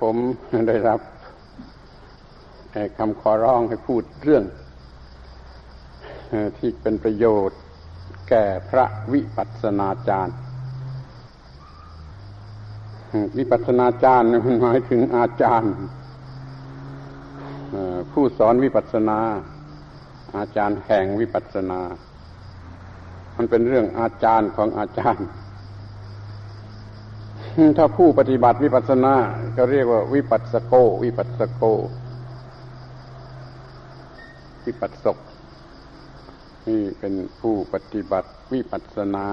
ผมได้รับคำขอร้องให้พูดเรื่องที่เป็นประโยชน์แก่พระวิปัสสนาจารย์ วิปัสสนาจารย์มันหมายถึงอาจารย์ผู้สอนวิปัสสนา อาจารย์แห่งวิปัสสนา มันเป็นเรื่องอาจารย์ของอาจารย์ ถ้าผู้ปฏิบัติวิปัสสนาก็เรียกว่าวิปัสสโก วิปัสสโก วิปัสสกนี่เป็นผู้ปฏิบัติวิปัสสนา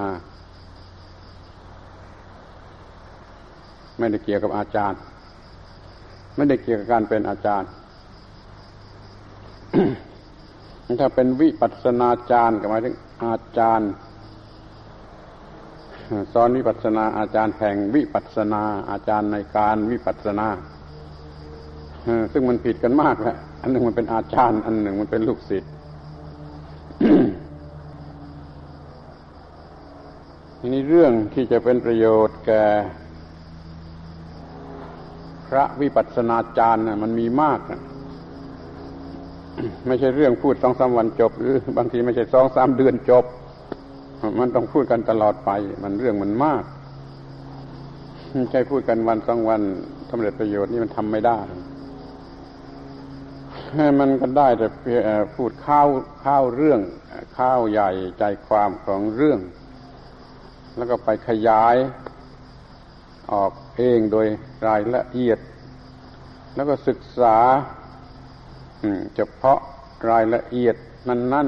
ไม่ได้เกี่ยวกับอาจารย์ ไม่ได้เกี่ยวกับการเป็นอาจารย์ถ้าเป็นวิปัสสนาจารย์ก็หมายถึงอาจารย์ สอนวิปัสนาอาจารย์แห่งวิปัสนาอาจารย์ในการวิปัสนาซึ่งมันผิดกันมากแหละอันหนึ่งมันเป็นอาจารย์ อันหนึ่งมันเป็นลูกศิษย์ทีนี้เรื่องที่จะเป็นประโยชน์แก่ พระวิปัสสนาจารย์มันมีมากนะไม่ใช่เรื่องพูดสองสามวันจบ หรือบางทีไม่ใช่สองสามเดือนจบ มันต้องพูดกันตลอดไป มันเรื่องมันมากไม่ใช่พูดกันวันสองวันสำเร็จประโยชน์นี่มันทำไม่ได้มันก็ได้แต่พูดข้าวข้าวเรื่อง ข้าวใหญ่ใจความของเรื่อง แล้วก็ไปขยาย ออกเองโดยรายละเอียด แล้วก็ศึกษาเฉพาะรายละเอียดนั้น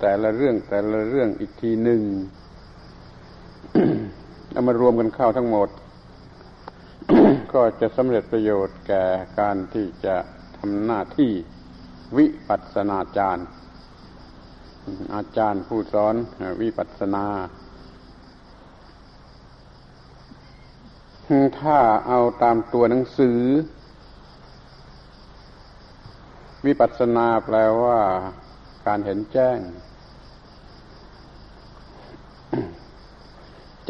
แต่ละเรื่องแต่ละเรื่องอีกทีหนึ่งเอามารวมกันเข้าทั้งหมด ก็จะสำเร็จประโยชน์แก่การที่จะทำหน้าที่วิปัสสนาจารย์ อาจารย์ผู้สอนวิปัสสนาถ้าเอาตามตัวหนังสือ วิปัสสนาแปลว่าการเห็นแจ้ง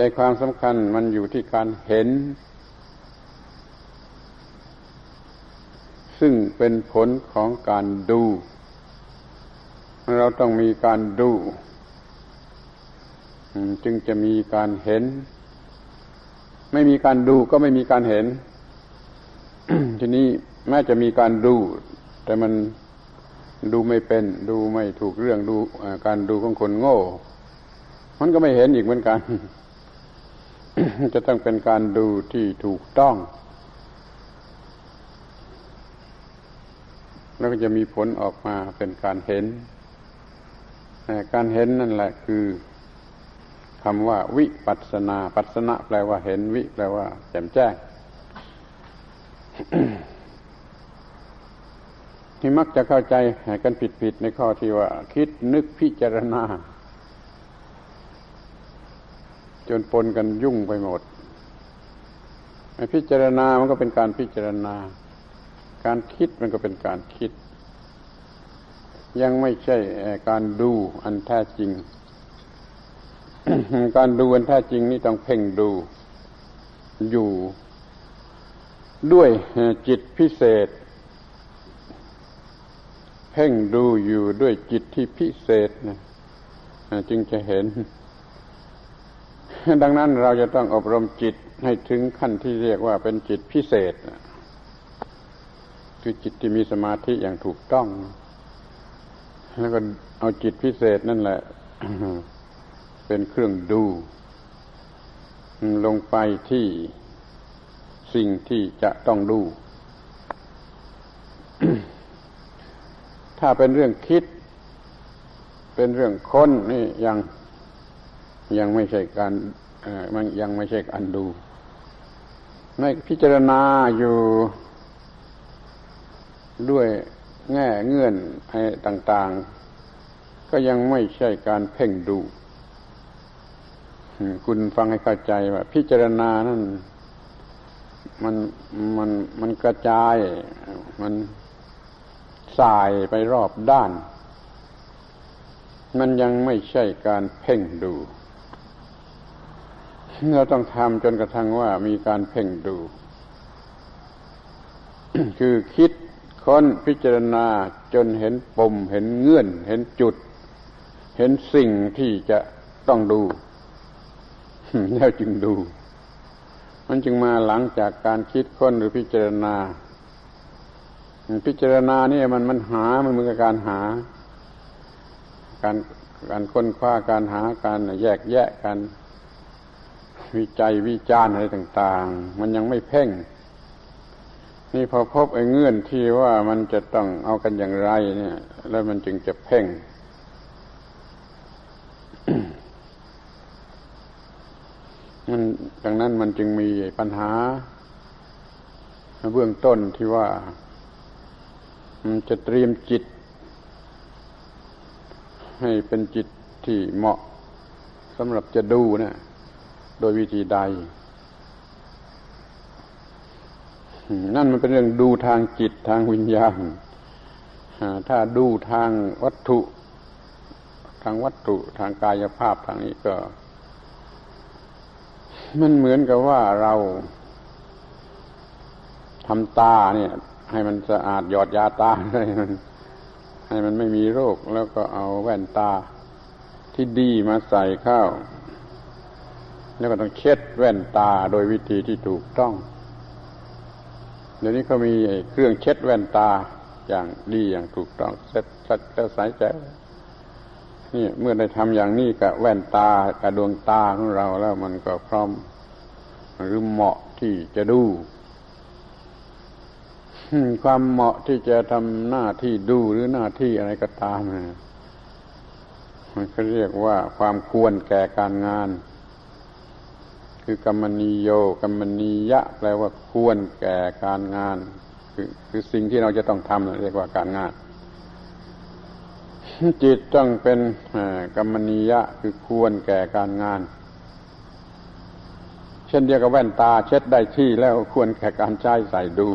ใจความสำคัญมันอยู่ที่การเห็น ซึ่งเป็นผลของการดู เราต้องมีการดู จึงจะมีการเห็น ไม่มีการดูก็ไม่มีการเห็น ทีนี้แม้จะมีการดู แต่มันดูไม่เป็น ดูไม่ถูกเรื่องดูการดูของคนโง่ มันก็ไม่เห็นอีกเหมือนกัน จะต้องเป็นการดูที่ถูกต้อง แล้วก็จะมีผลออกมาเป็นการเห็น การเห็นนั่นแหละคือคำว่าวิปัสนา ปัสนะแปลว่าเห็นวิ แปลว่า แจ่มแจ้งที่มักจะเข้าใจกันผิดๆในข้อที่ว่า คิดนึกพิจารณา จนปนกันยุ่งไปหมดพิจารณามันก็เป็นการพิจารณา การคิดมันก็เป็นการคิด ยังไม่ใช่การดูอันแท้จริง การดูอันแท้จริงนี่ต้องเพ่งดู อยู่ ด้วยจิตพิเศษ เพ่งดูอยู่ด้วยจิตที่พิเศษนะจึงจะเห็น ดังนั้นเราจะต้องอบรมจิตให้ถึงขั้นที่เรียกว่าเป็นจิตพิเศษ คือจิตที่มีสมาธิอย่างถูกต้อง แล้วก็เอาจิตพิเศษนั่นแหละ เป็นเครื่องดู ลงไปที่สิ่งที่จะต้องดู ถ้าเป็นเรื่องคิด เป็นเรื่องค้นนี่ยัง ยังไม่ใช่การมันยังไม่ใช่การดูไม่พิจารณาอยู่ด้วยแง่เงื่อนอะไรต่างๆ ก็ยังไม่ใช่การเพ่งดู คุณฟังให้เข้าใจว่า พิจารณานั่นมันมันมันกระจาย มันสายไปรอบด้าน มันยังไม่ใช่การเพ่งดู เราต้องทำจนกระทั่งว่ามีการเพ่งดู คือคิดค้นพิจารณาจนเห็นปม เห็นเงื่อน เห็นจุด เห็นสิ่งที่จะต้องดู แล้วจึงดู มันจึงมาหลังจากการคิดค้นหรือพิจารณา พิจารณาเนี่ยมันมันหามันมือนกับการหา การการค้นคว้าการหาการแยกแยะการ วิจัยวิจารณ์อะไรต่าง ๆ มันยังไม่เพ่ง นี่พอพบไอ้เงื่อนที่ว่ามันจะต้องเอากันอย่างไร เนี่ย แล้วมันจึงจะเพ่งมันดังนั้นมันจึงมีปัญหา เบื้องต้นที่ว่า มันจะเตรียมจิต ให้เป็นจิตที่เหมาะสำหรับจะดูนะ โดยวิธีใด นั่นมันเป็นเรื่องดูทางจิตทางวิญญาณถ้าดูทางวัตถุ ทางวัตถุทางกายภาพทางนี้ก็ มันเหมือนกับว่าเราทำตาเนี่ย ให้มันสะอาดหยอดยาตาให้มันให้มันไม่มีโรคแล้วก็เอาแว่นตาที่ดีมาใส่เข้า แล้วก็ต้องเช็ดแว่นตาโดยวิธีที่ถูกต้อง เดี๋ยวนี้เขามีเครื่องเช็ดแว่นตาอย่างดีอย่างถูกต้องเซ็ตสัดแล้วสายแจ๋วนี่เมื่อได้ทำอย่างนี้กับแว่นตากับดวงตาของเราแล้วมันก็พร้อมหรือเหมาะที่จะดูความเหมาะที่จะทำหน้าที่ดูหรือหน้าที่อะไรก็ตามมันก็เรียกว่าความควรแก่การงาน คือกรรมนิโยกรรมนิยะ แปลว่าควรแก่การงาน คือคือสิ่งที่เราจะต้องทำเรียกว่าการงาน จิตต้องเป็นกรรมนิยะ คือควรแก่การงาน เช่นเดียวกับแว่นตา เช็ดได้ที่แล้วควรแก่การใช้ใส่ดู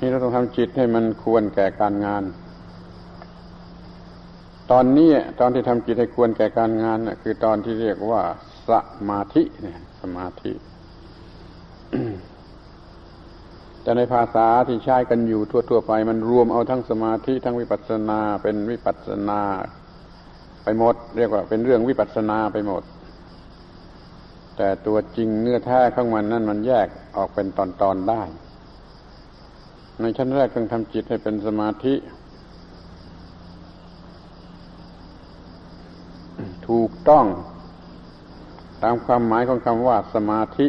นี่เราต้องทำจิตให้มันควรแก่การงาน ตอนนี้ตอนที่ทำจิตให้ควรแก่การงานน่ะคือตอนที่เรียกว่า สมาธิเนี่ยสมาธิ แต่ในภาษาที่ใช้กันอยู่ทั่ว ๆ ไป มันรวมเอาทั้งสมาธิทั้งวิปัสสนาเป็นวิปัสสนา ไปหมด เรียกว่าเป็นเรื่องวิปัสสนาไปหมด แต่ตัวจริงเนื้อแท้ข้างมันนั่นมันแยกออกเป็นตอนๆได้ ในชั้นแรกต้องทำจิตให้เป็นสมาธิถูกต้อง ตามความหมายของคำว่าสมาธิ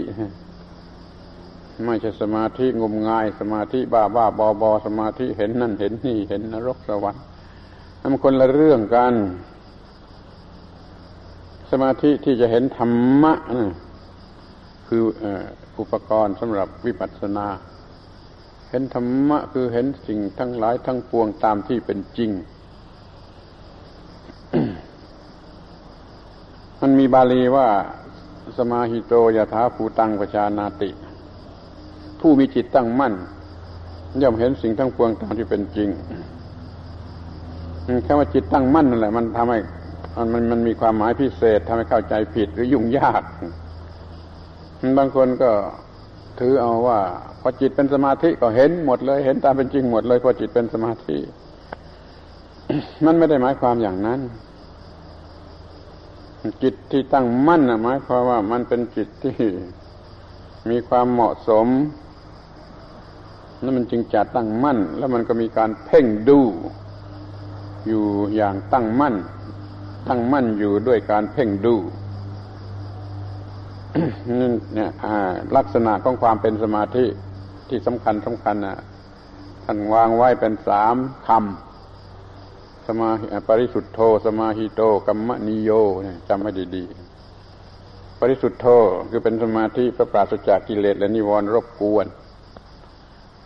ไม่ใช่สมาธิงมงาย สมาธิบ้าบ้าบอบอสมาธิเห็นนั่นเห็นนี่เห็นนรกสวรรค์นั่นคนละเรื่องกัน สมาธิที่จะเห็นธรรมะคืออุปกรณ์สำหรับวิปัสสนา เห็นธรรมะคือเห็นสิ่งทั้งหลายทั้งปวงตามที่เป็นจริง มันมีบาลีว่า สมาหิโตยถาภูตังประชานาติ ผู้มีจิตตั้งมั่น ย่อมเห็นสิ่งทั้งปวงตามที่เป็นจริงแค่ว่าจิตตั้งมั่นนั่นแหละ มันทำให้มันมันมันมีความหมายพิเศษทำให้เข้าใจผิดหรือยุ่งยากบางคนก็ถือเอาว่า พอจิตเป็นสมาธิก็เห็นหมดเลย เห็นตามเป็นจริงหมดเลย พอจิตเป็นสมาธิ มันไม่ได้หมายความอย่างนั้น จิตที่ตั้งมั่นนะหมายความว่ามันเป็นจิตที่มีความเหมาะสมแล้วมันจึงจะตั้งมั่น แล้วมันก็มีการเพ่งดู อยู่อย่างตั้งมั่น ตั้งมั่นอยู่ด้วยการเพ่งดูนี่เนี่ยลักษณะของความเป็นสมาธิที่สำคัญสำคัญนะท่านวางไว้เป็นสามคำ สมาปริสุทธโธ สมาหิโตกัมมะนิโยจำให้ดีๆ ปริสุทธโธคือเป็นสมาธิพระปราศจากกิเลสและนิวรณ์รบกวน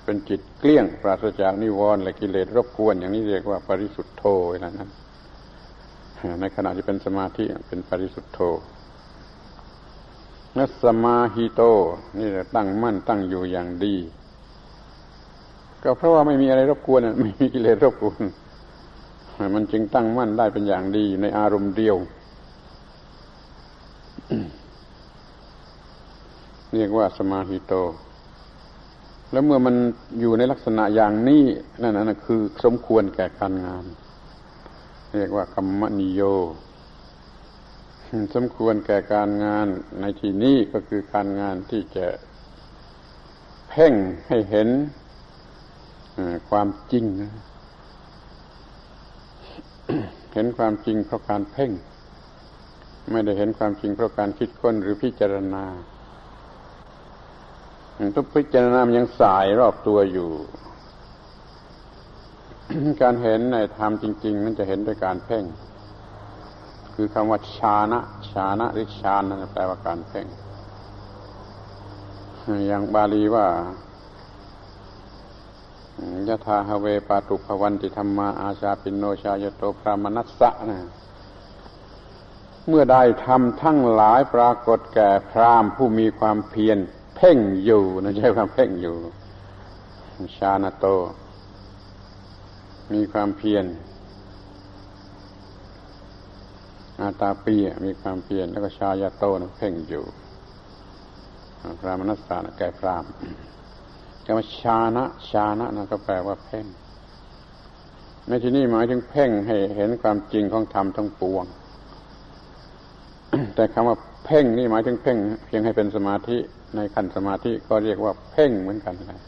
เป็นจิตเกลี้ยงปราศจากนิวรณ์และกิเลสรบกวน อย่างนี้เรียกว่าปริสุทธโธเวลานั้นในขณะที่เป็นสมาธิเป็นปริสุทธโธนัสมาหิโต นี่ตั้งมั่นตั้งอยู่อย่างดี ก็เพราะว่าไม่มีอะไรรบกวนไม่มีกิเลสรบกวน มันจึงตั้งมั่นได้เป็นอย่างดีในอารมณ์เดียว เรียกว่าสมาหิโต แล้วเมื่อมันอยู่ในลักษณะอย่างนี้นั่นนั่นคือสมควรแก่การงาน เรียกว่ากรรมนิโยสมควรแก่การงานในที่นี้ก็คือการงานที่จะเพ่งให้เห็นความจริง เห็นความจริงเพราะการเพ่ง ไม่ได้เห็นความจริงเพราะการคิดค้นหรือพิจารณาทุกพิจารณามันยังสายรอบตัวอยู่ การเห็นในธรรมจริงๆนั่นจะเห็นด้วยการเพ่ง คือคำว่าชานะ ชานะหรือชานนั่นแปลว่าการเพ่ง อย่างบาลีว่า ยะธาฮเวปาตุภวันติธรรมาอาชาปินโนชายโตพรามนัสสะนะเมื่อได้ทำทั้งหลายปรากฏแก่พรามผู้มีความเพียรเพ่งอยู่นะใช้ความเพ่งอยู่ ชาณโต มีความเพียรอาตาปีมีความเพียรแล้วก็ชายาโตนะเพ่งอยู่พระมนัสสานะแก่พรามำว่าชานะชานะนะก็แปลว่าเพ่งในที่นี้หมายถึงเพ่งให้เห็นความจริงของธรรมทั้งปวง แต่คำว่าเพ่งนี่หมายถึงเพ่งเพียงให้เป็นสมาธิในขั้นสมาธิก็เรียกว่าเพ่งเหมือนกันเลย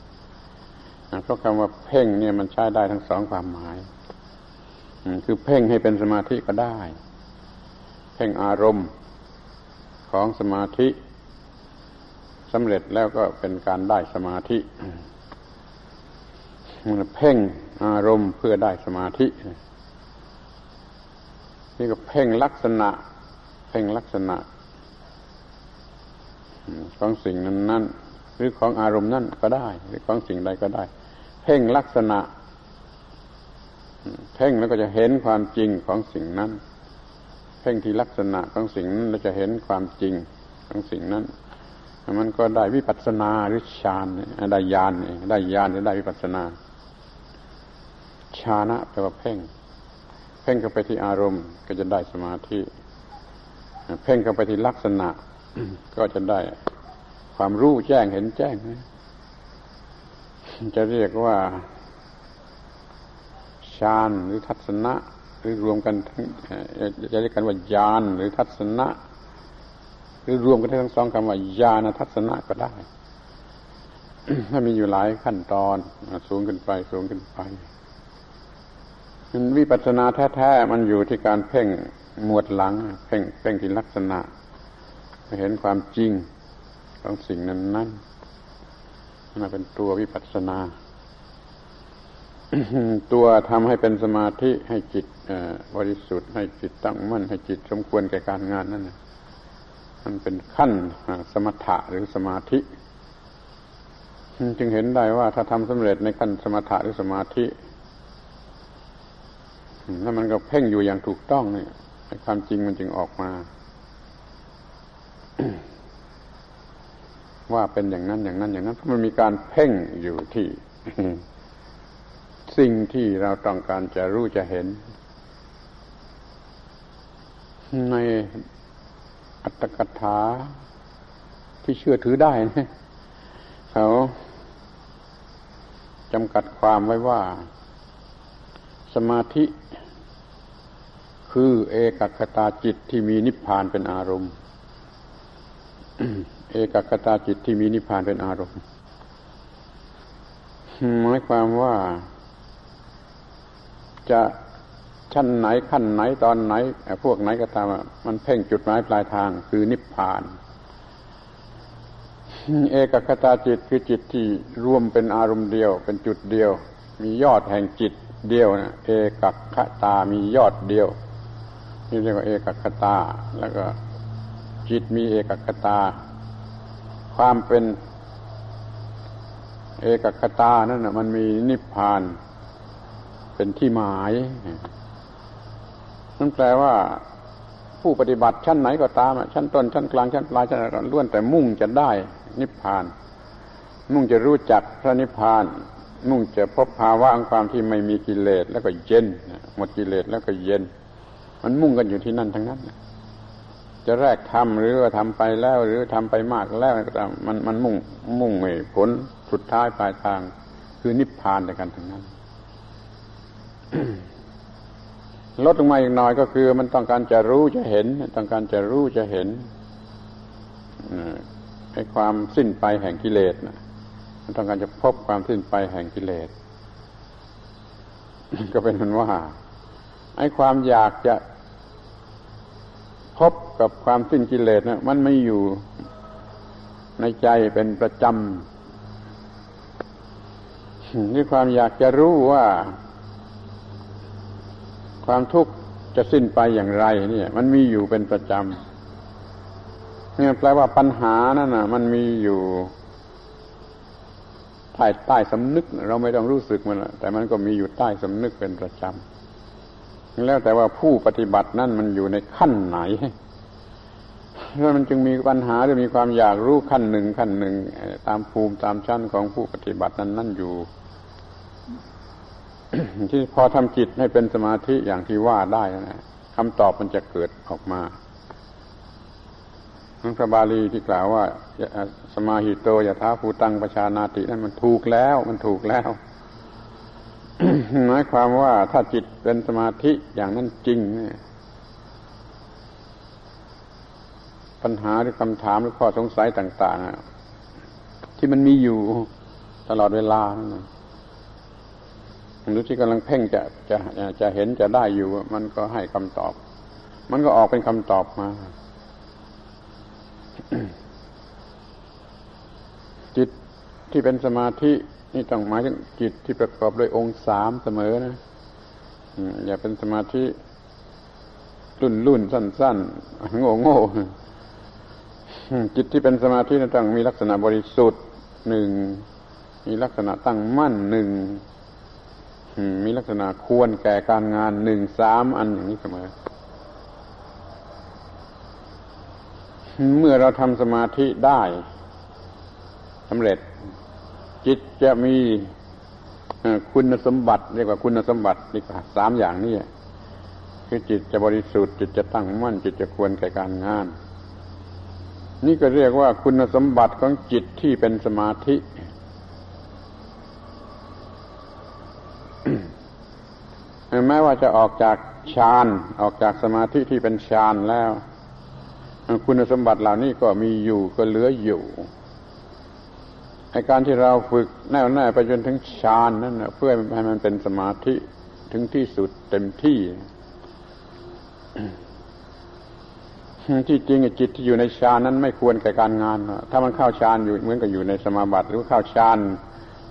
เพราะคำว่าเพ่งเนี่ยมันใช้ได้ทั้งสองความหมายคือเพ่งให้เป็นสมาธิก็ได้ เพ่งอารมณ์ของสมาธิ สำเร็จแล้วก็เป็นการได้สมาธิมันเพ่งอารมณ์เพื่อได้สมาธิ นี่ก็เพ่งลักษณะ เพ่งลักษณะของสิ่งนั้นนั้นหรือของอารมณ์นั้นก็ได้ หรือของสิ่งใดก็ได้ เพ่งลักษณะ เพ่งแล้วก็จะเห็นความจริงของสิ่งนั้น เพ่งที่ลักษณะของสิ่งนั้นเราจะเห็นความจริงของสิ่งนั้น มันก็ได้วิปัสสนาหรือฌานได้ญาณได้ญาณหรือได้วิปัสสนาฌานะแปลว่าเพ่ง เพ่งเข้าไปที่อารมณ์ ก็จะได้สมาธิ เพ่งเข้าไปที่ลักษณะ ก็จะได้ความรู้แจ้งเห็นแจ้ง จะเรียกว่าฌานหรือทัศนะ หรือรวมกันทั้งจะเรียกกันว่าญาณหรือทัศนะ หรือรวมกันทั้งสองคำว่าญาณทัศนะก็ได้ถ้ามีอยู่หลายขั้นตอนสูงขึ้นไปสูงขึ้นไปมันวิปัสสนาแท้ๆมันอยู่ที่การเพ่งหมวดหลัง เพ่งเพ่งที่ลักษณะเห็นความจริงของสิ่งนั้นนั้นนั่นเป็นตัววิปัสสนา ตัวทำให้เป็นสมาธิให้จิตบริสุทธิ์ให้จิตตั้งมั่นให้จิตสมควรแก่การงานนั่น มันเป็นขั้นสมถะหรือสมาธิ จึงเห็นได้ว่าถ้าทำสำเร็จในขั้นสมถะหรือสมาธิแล้วมันก็เพ่งอยู่อย่างถูกต้องเนี่ยความจริงมันจึงออกมา ว่าเป็นอย่างนั้นอย่างนั้นอย่างนั้นเพราะมันมีการเพ่งอยู่ที่ สิ่งที่เราต้องการจะรู้จะเห็น ใน อัตถกถา ที่เชื่อถือได้นะเขาจำกัดความไว้ว่า สมาธิ คือเอกคตาจิตที่มีนิพพานเป็นอารมณ์ เอกกตาจิตที่มีนิพพานเป็นอารมณ์หมายความว่าจะ ชั้นไหนขั้นไหนตอนไหน พวกไหนก็ตามมันเพ่งจุดหมายปลายทางคือนิพพาน เอกคตาจิตคือจิตที่รวมเป็นอารมณ์เดียว เป็นจุดเดียว มียอดแห่งจิตเดียวนะเอกคตามียอดเดียวนี่เรียกว่าเอกคตา แล้วก็จิตมีเอกคตา ความเป็นเอกคตานั่นนะมันมีนิพพาน เป็นที่หมาย นั่นแปลว่าผู้ปฏิบัติชั้นไหนก็ตามชั้นต้นชั้นกลางชั้นปลายชั้นล้วนแต่มุ่งจะได้นิพพาน มุ่งจะรู้จักพระนิพพาน มุ่งจะพบภาวะของความที่ไม่มีกิเลสแล้วก็เย็นหมดกิเลสแล้วก็เย็น มันมุ่งกันอยู่ที่นั่นทั้งนั้นจะแรกทำหรือว่าทำไปแล้ว หรือทำไปมากแล้วก็ตามมันมันมุ่งมุ่งไม่ผลสุดท้ายปลายทาง คือนิพพานในกันทั้งนั้น ลดลงมาอีกหน่อยก็คือ มันต้องการจะรู้จะเห็น ต้องการจะรู้จะเห็นไอ้ความสิ้นไปแห่งกิเลสนะมันต้องการจะพบความสิ้นไปแห่งกิเลส ก็เป็นมันว่าไอ้ความอยากจะพบกับความสิ้นกิเลสนะมันไม่อยู่ในใจเป็นประจำนี่ความอยากจะรู้ว่า ความทุกข์จะสิ้นไปอย่างไร เนี่ย มันมีอยู่เป็นประจำเนี่ยแปลว่าปัญหานั่นนะมันมีอยู่ใต้ใต้สำนึก เราไม่ต้องรู้สึกมันแต่มันก็มีอยู่ใต้สำนึกเป็นประจำแล้วแต่ว่าผู้ปฏิบัตินั่นมันอยู่ในขั้นไหนแล้วมันจึงมีปัญหาหรือมีความอยากรู้ขั้นหนึ่งขั้นหนึ่งตามภูมิตามชั้นของผู้ปฏิบัตินั้นนั่นอยู่ ที่พอทำจิตให้เป็นสมาธิอย่างที่ว่าได้นะคำตอบมันจะเกิดออกมาพระบาลีที่กล่าวว่า สมาหิโตยะท้าภูตังประชานาตินั่นมันถูกแล้ว มันถูกแล้วหมายความว่าถ้าจิตเป็นสมาธิอย่างนั้นจริงเนี่ยปัญหาหรือคำถามหรือข้อสงสัยต่าง ๆ ที่มันมีอยู่ตลอดเวลา หรือที่กำลังเพ่งจะจะจะเห็นจะได้อยู่ มันก็ให้คำตอบ มันก็ออกเป็นคำตอบมา จิตที่เป็นสมาธินี่ต้องหมายถึงจิตที่ประกอบด้วยองค์สามเสมอนะอย่าเป็นสมาธิรุ่นรุ่นสั้นๆโง่โง่จิตที่เป็นสมาธินั้นต้องมีลักษณะบริสุทธิ์หนึ่งมีลักษณะตั้งมั่นหนึ่ง มีลักษณะควรแก่การงานหนึ่งสามอันอย่างนี้เสมอ เมื่อเราทำสมาธิได้สำเร็จ จิตจะมีคุณสมบัติ เรียกว่าคุณสมบัติดีกว่าสามอย่างนี้คือจิตจะบริสุทธิ์จิตจะตั้งมั่น จิตจะควรแก่การงาน นี่ก็เรียกว่าคุณสมบัติของจิตที่เป็นสมาธิ แม้ว่าจะออกจากฌานออกจากสมาธิที่เป็นฌานแล้ว คุณสมบัติเหล่านี้ก็มีอยู่ก็เหลืออยู่ในการที่เราฝึกแน่วแน่ไปจนถึงฌานนั่นเพื่อให้มันเป็นสมาธิถึงที่สุดเต็มที่ ที่จริงจิตที่อยู่ในฌานนั้นไม่ควรแก่การงาน ถ้ามันเข้าฌานอยู่เหมือนกับอยู่ในสมาบัติ หรือเข้าฌาน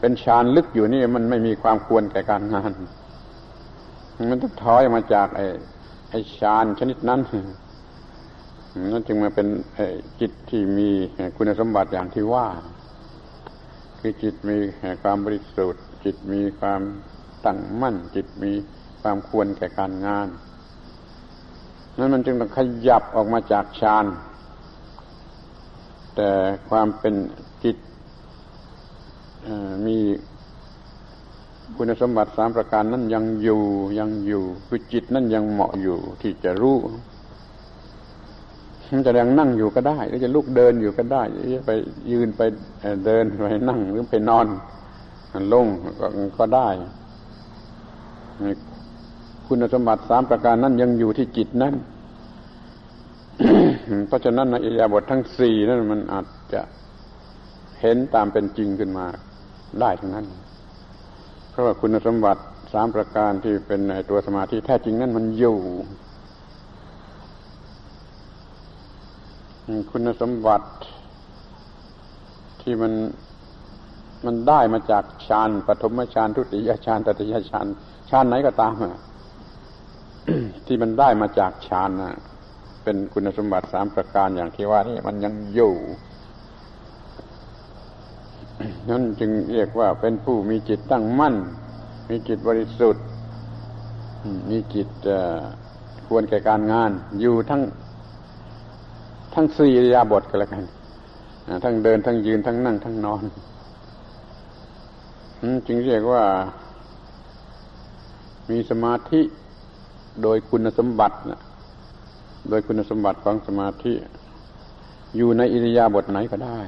เป็นฌานลึกอยู่นี่มันไม่มีความควรแก่การงาน มันต้องถอยมาจากไอ้ไอ้ฌานชนิดนั้นนั่นจึงมาเป็นจิตที่มีคุณสมบัติอย่างที่ว่า คือจิตมีความบริสุทธิ์ จิตมีความตั้งมั่น จิตมีความควรแก่การงานนั้นมันจึงต้องขยับออกมาจากฌานแต่ความเป็นจิตมี คุณสมบัติสามประการนั้นยังอยู่ยังอยู่คือจิตนั้นยังเหมาะอยู่ที่จะรู้มันจะยังนั่งอยู่ก็ได้ หรือจะลุกเดินอยู่ก็ได้จะไปยืนไปเดินไปนั่งหรือไปนอนลงก็ได้ คุณสมบัติสามประการนั้นยังอยู่ที่จิตนั้นเพราะฉะนั้นในอิยาบททั้งสี่นั้นมันอาจจะเห็นตามเป็นจริงขึ้นมาได้ทั้งนั้น เพราะว่าคุณสมบัติสามประการที่เป็นในตัวสมาธิแท้จริงนั้นมันอยู่ คุณสมบัติที่มันมันได้มาจากฌานปฐมฌานทุติยฌานตติยฌานฌานไหนก็ตามอะที่มันได้มาจากฌานนะเป็นคุณสมบัติสามประการอย่างที่ว่านี่มันยังอยู่ นั่นจึงเรียกว่าเป็นผู้มีจิตตั้งมั่น มีจิตบริสุทธิ์ มีจิตควรแก่การงาน อยู่ทั้งทั้งสี่ยาบทกันแล้วกันทั้งเดินทั้งยืนทั้งนั่งทั้งนอนจึงเรียกว่ามีสมาธิโดยคุณสมบัตินะโดยคุณสมบัติของสมาธิ อยู่ในอิริยาบถไหนก็ได้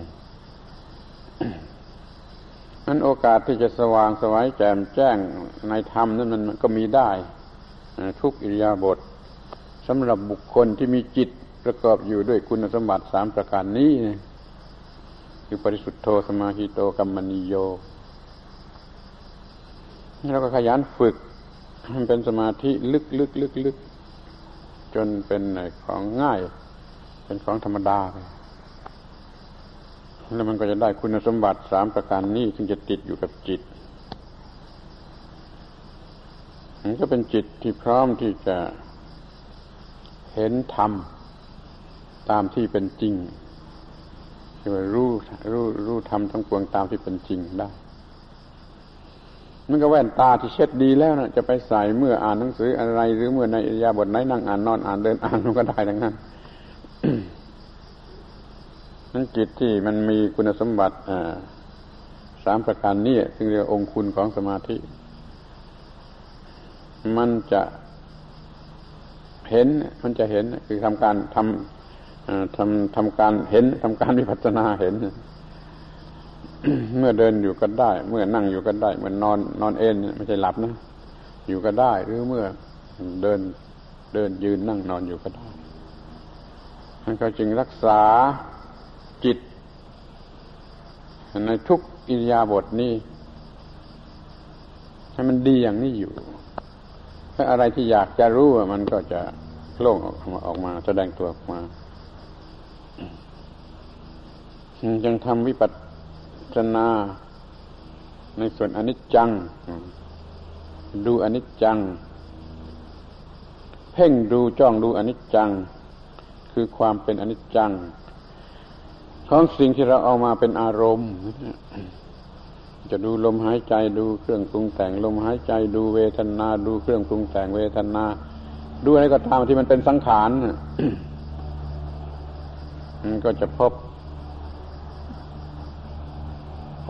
นั้นโอกาสที่จะสว่างสวัยแจ่มแจ้งในธรรมนั้นมันก็มีได้ทุกอิริยาบถสำหรับบุคคลที่มีจิตประกอบอยู่ด้วยคุณสมบัติสามประการนี้คือปริสุทธโธสมาหิโตกัมมณีโยเราก็ขยันฝึกมันเป็นสมาธิลึกลึกลึกลึกจนเป็นของง่าย เป็นของธรรมดาไป แล้วมันก็จะได้คุณสมบัติสามประการนี้จึงจะติดอยู่กับจิตมันก็เป็นจิตที่พร้อมที่จะเห็นธรรมตามที่เป็นจริงคือว่ารู้รู้รู้ธรรมทั้งปวงตามที่เป็นจริงได้มันก็แว่นตาที่เช็ดดีแล้วนะจะไปใส่เมื่ออ่านหนังสืออะไร หรือเมื่อในอิยาบทไหนนั่งอ่านนอนอ่านเดินอ่านมันก็ได้ทั้งนั้น นั้นจิตที่มันมีคุณสมบัติสามประการนี้ซึ่งเรียกองคุณของสมาธิ มันจะเห็นมันจะเห็นคือทำการทำทำทำการเห็นทำการวิปัสนาเห็น เมื่อเดินอยู่ก็ได้ เมื่อนั่งอยู่ก็ได้ เมื่อนอนนอนเอนไม่ใช่หลับนะอยู่ก็ได้ หรือเมื่อเดินเดินยืนนั่งนอนอยู่ก็ได้มันก็จึงรักษา จิต ในทุกอิริยาบถนี้ให้มันดีอย่างนี้อยู่ ถ้าอะไรที่อยากจะรู้มันก็จะโล่ออกมาออกมาแสดงตัวออกมายังทำวิปัสสนา ในส่วนอนิจจัง ดูอนิจจัง เพ่งดูจ้องดูอนิจจัง คือความเป็นอนิจจัง ของสิ่งที่เราเอามาเป็นอารมณ์ จะดูลมหายใจดูเครื่องปรุงแต่งลมหายใจดูเวทนา ดูเครื่องปรุงแต่งเวทนา ดูอะไรก็ตามที่มันเป็นสังขารก็จะพบ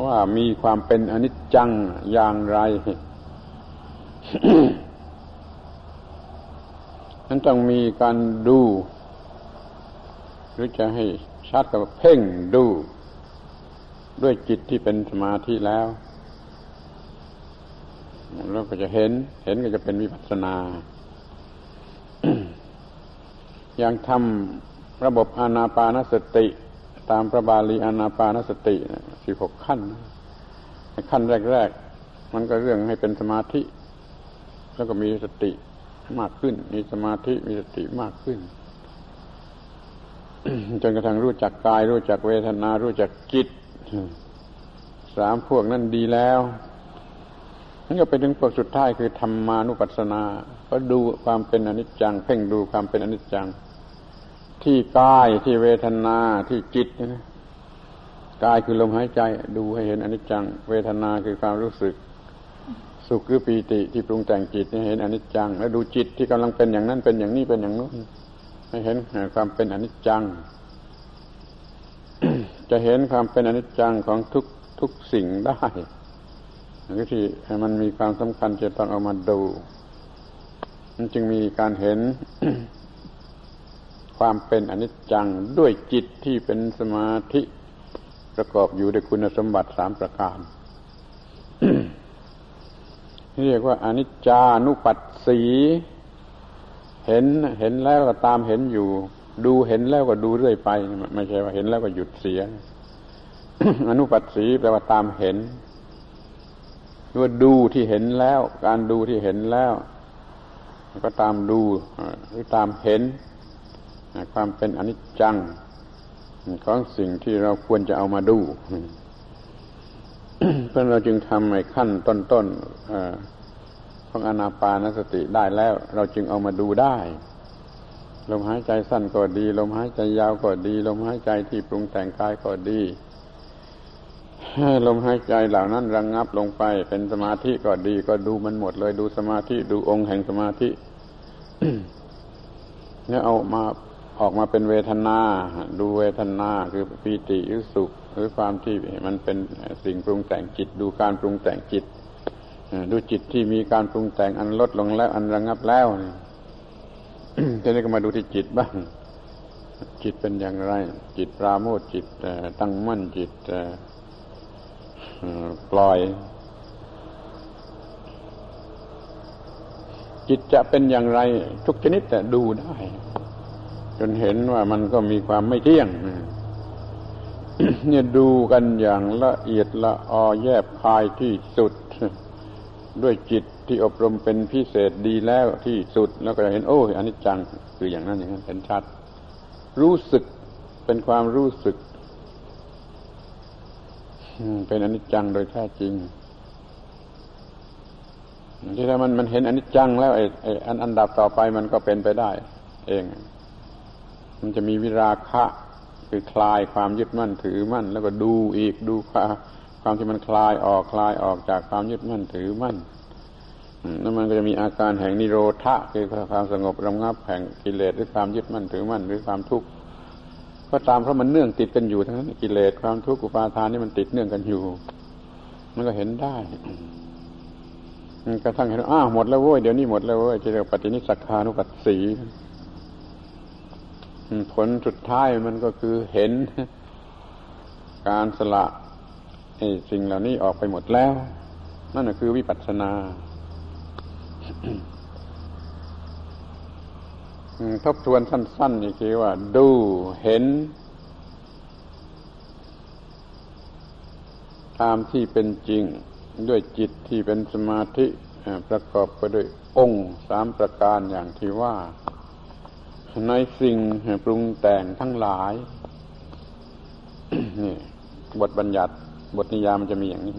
ว่ามีความเป็นอนิจจังอย่างไรนั้นต้องมีการดู หรือจะให้ ชัดกับเพ่งดู ด้วยจิตที่เป็นสมาธิแล้ว แล้วก็จะเห็น เห็นก็จะเป็นวิปัสสนาอย่างทำระบบอานาปานสติ ตามพระบาลีอานาปานสติสิบหกขั้น ขั้นแรก ๆ มันก็เรื่องให้เป็นสมาธิ แล้วก็มีสติมากขึ้น มีสมาธิมีสติมากขึ้น จนกระทั่งรู้จักกาย รู้จักเวทนา รู้จักจิตสามพวกนั้นดีแล้วนั่นก็ไปถึงพวกสุดท้ายคือธรรมานุปัสสนา ก็ดูความเป็นอนิจจัง เพ่งดูความเป็นอนิจจัง ที่กายที่เวทนาที่จิตนะกายคือลมหายใจ ดูให้เห็นอนิจจัง เวทนาคือความรู้สึก สุขคือปีติที่ปรุงแต่งจิตเห็นอนิจจัง แล้วดูจิตที่กำลังเป็นอย่างนั้นเป็นอย่างนี้เป็นอย่างนู้น ให้เห็นความเป็นอนิจจัง จะเห็นความเป็นอนิจจังของทุกทุกสิ่งได้วิธีให้มันมีความสำคัญจะต้องเอามาดู มันจึงมีการเห็นความเป็นอนิจจังด้วยจิตที่เป็นสมาธิประกอบอยู่ด้วยคุณสมบัติสามประการเรียกว่าอนิจจานุปัสสี เห็นเห็นแล้วก็ตามเห็นอยู่ ดูเห็นแล้วก็ดูเรื่อยไป ไม่ใช่ว่าเห็นแล้วก็หยุดเสีย อนุปัสสีแปลว่าตามเห็นว่าดูที่เห็นแล้ว การดูที่เห็นแล้ว ก็ตามดูหรือตามเห็น ความเป็นอนิจจังของสิ่งที่เราควรจะเอามาดู เพราะเราจึงทำในขั้นต้นๆ ของอนาปานสติได้แล้ว เราจึงเอามาดูได้ ลมหายใจสั้นก็ดี ลมหายใจยาวก็ดี ลมหายใจที่ปรุงแต่งกายก็ดีลมหายใจเหล่านั้นระงงับลงไปเป็นสมาธิก็ดีก็ดูมันหมดเลยดูสมาธิดูองค์แห่งสมาธิเนี่ยเอามาออกมาเป็นเวทนา ดูเวทนาคือปีติหรือสุข หรือความที่มันเป็นสิ่งปรุงแต่งจิต ดูการปรุงแต่งจิต ดูจิตที่มีการปรุงแต่งอันลดลงแล้ว อันระงับแล้วทีนี้ก็มาดูที่จิตบ้าง จิตเป็นอย่างไร จิตปราโมทจิตตั้งมั่นจิตปล่อย จิตจะเป็นอย่างไร ทุกชนิดแต่ดูได้ จนเห็นว่ามันก็มีความไม่เที่ยงเนี่ยดูกันอย่างละเอียดละออแยบคายที่สุด ด้วยจิตที่อบรมเป็นพิเศษดีแล้วที่สุดแล้วก็จะเห็นโอ้ยอนนี้จังคืออย่างนั้นอย่างนั้นเห็นชัด รู้สึกเป็นความรู้สึกเป็นอนิจจังโดยแท้จริงที่ถ้ามันมันเห็นอนิจจังแล้วไอ้ไอ้อันอันดับต่อไปมันก็เป็นไปได้ เอง มันจะมีวิราคะ คือคลายความยึดมั่นถือมั่น แล้วก็ดูอีกดูความ ความที่มันคลายออกคลายออกจากความยึดมั่นถือมั่นแล้วมันก็จะมีอาการแห่งนิโรธะคือความสงบระงับแห่งกิเลสหรือความยึดมั่นถือมั่นหรือความทุกข์ก็ตามเพราะมันเนื่องติดกันอยู่ทั้งนั้นกิเลสความทุกข์อุปาทานนี่มันติดเนื่องกันอยู่ มันก็เห็นได้กระทั่งเห็นอ้าวหมดแล้วเว้ยเดี๋ยวนี้หมดแล้วเว้ยที่เรียกปฏินิสักานุปัสสีผลสุดท้ายมันก็คือเห็นการสละ สิ่งเหล่านี้ออกไปหมดแล้ว นั่นคือวิปัสสนาทบทวนสั้นๆนี่คือว่า ดูเห็น ตามที่เป็นจริง ด้วยจิตที่เป็นสมาธิประกอบไปด้วยองค์สามประการอย่างที่ว่า ในสิ่งปรุงแต่งทั้งหลาย นี่บทบัญญัติ บทนิยามมันจะมีอย่างนี้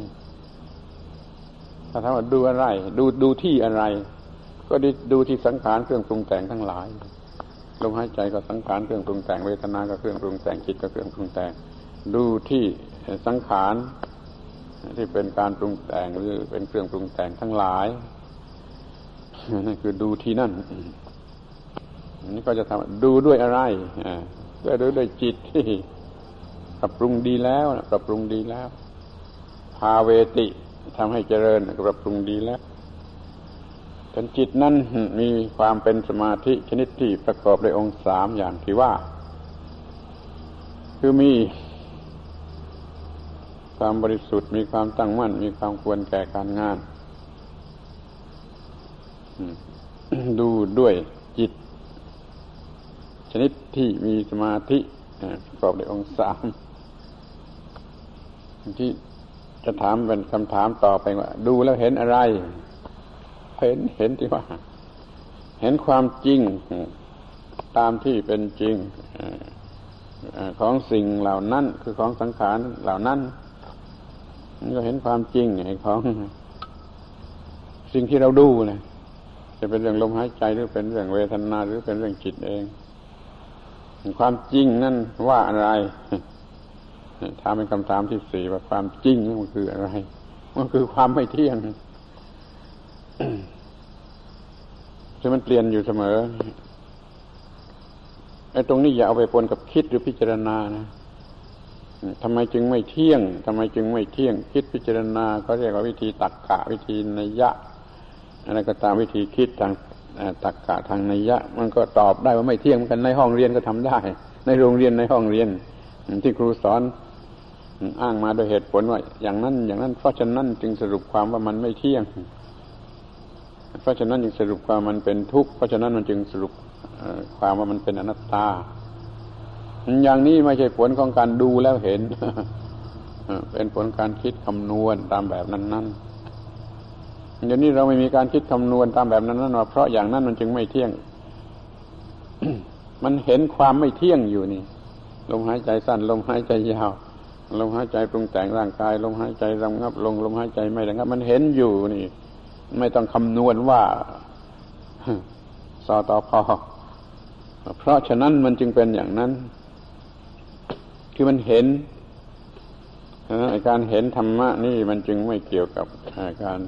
ถ้าถามว่าดูอะไร ดูดูที่อะไร ก็ดูที่สังขารเครื่องปรุงแต่งทั้งหลายลมหายใจก็สังขารเครื่องปรุงแต่งเวทนาก็เครื่องปรุงแต่งจิตก็เครื่องปรุงแต่ง ดูที่สังขารที่เป็นการปรุงแต่งหรือเป็นเครื่องปรุงแต่งทั้งหลายนั่นคือดูที่นั่นนี่ก็จะทำดูด้วยอะไรก็ดูด้วยจิตที่ปรับปรุงดีแล้วปรับปรุงดีแล้วาเวติทำให้เจริญปรับปรุงดีแล้วจนจิตนั้นมีความเป็นสมาธิชนิดที่ประกอบด้วยองค์สามอย่างที่ว่า คือมี ความบริสุทธิ์มีความตั้งมั่น มีความควรแก่การงาน ดูด้วยจิต ชนิดที่มีสมาธิประกอบด้วยองค์สามที่ จะถามเป็นคำถามต่อไปว่า ดูแล้วเห็นอะไร เห็นเห็นที่ว่า เห็นความจริง ตามที่เป็นจริงของสิ่งเหล่านั้น คือของสังขารเหล่านั้นก็เห็นความจริงของสิ่งที่เราดูนะจะเป็นเรื่องลมหายใจหรือเป็นเรื่องเวทนาหรือเป็นเรื่องจิตเอง ความจริงนั่นว่าอะไร ถามเป็นคำถามที่สี่ว่าความจริงมันคืออะไร มันคือความไม่เที่ยงที่มันเปลี่ยนอยู่เสมอไอ้ตรงนี้อย่าเอาไปปนกับคิดหรือพิจารณานะทำไมจึงไม่เที่ยงทำไมจึงไม่เที่ยง คิดพิจารณาก็เรียกว่าวิธีตักกะวิธีนัยยะอะไรก็ตามวิธีคิดทางตักกะทางนัยยะ มันก็ตอบได้ว่าไม่เที่ยงเหมือนกันในห้องเรียนก็ทำได้ ในโรงเรียนในห้องเรียน ที่ครูสอน อ้างมาโดยเหตุผลว่า อย่างนั้น อย่างนั้น เพราะฉะนั้นจึงสรุปความว่ามันไม่เที่ยง เพราะฉะนั้นจึงสรุปความมันเป็นทุกข์เพราะฉะนั้นมันจึงสรุปความว่ามันเป็นอนัตตา อย่างนี้ไม่ใช่ผลของการดูแล้วเห็น เป็นผลการคิดคำนวณตามแบบนั้นๆเดี๋ยวนี้เราไม่มีการคิดคำนวณตามแบบนั้นนั่นว่าเพราะอย่างนั้นมันจึงไม่เที่ยง มันเห็นความไม่เที่ยงอยู่นี่ลมหายใจสั้นลมหายใจยาว ลมหายใจปรุงแต่งร่างกาย ลมหายใจระงับ ลงลมหายใจไม่ระงับ มันเห็นอยู่นี่ ไม่ต้องคำนวณว่าสอตอพอเพราะฉะนั้นมันจึงเป็นอย่างนั้น คือมันเห็นการเห็นธรรมะนี่มันจึงไม่เกี่ยวกับการ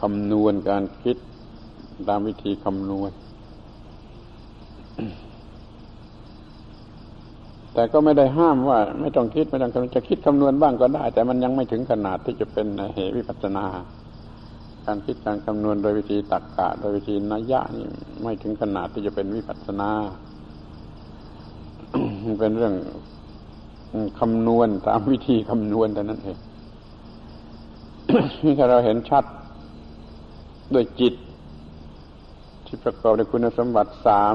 คำนวณการคิดตามวิธีคำนวณ แต่ก็ไม่ได้ห้ามว่า ไม่ต้องคิดไม่ต้องจะคิดคำนวณบ้างก็ได้ แต่มันยังไม่ถึงขนาดที่จะเป็นเหตุวิปัสนา การคิดการคำนวณโดยวิธีตรรกกะโดยวิธีนัยยะนี่ไม่ถึงขนาดที่จะเป็นวิปัสสนาเป็นเรื่องคำนวณตามวิธีคำนวณแต่นั้นเองถ้าเราเห็นชัดด้วยจิต ที่ประกอบด้วยคุณสมบัติสาม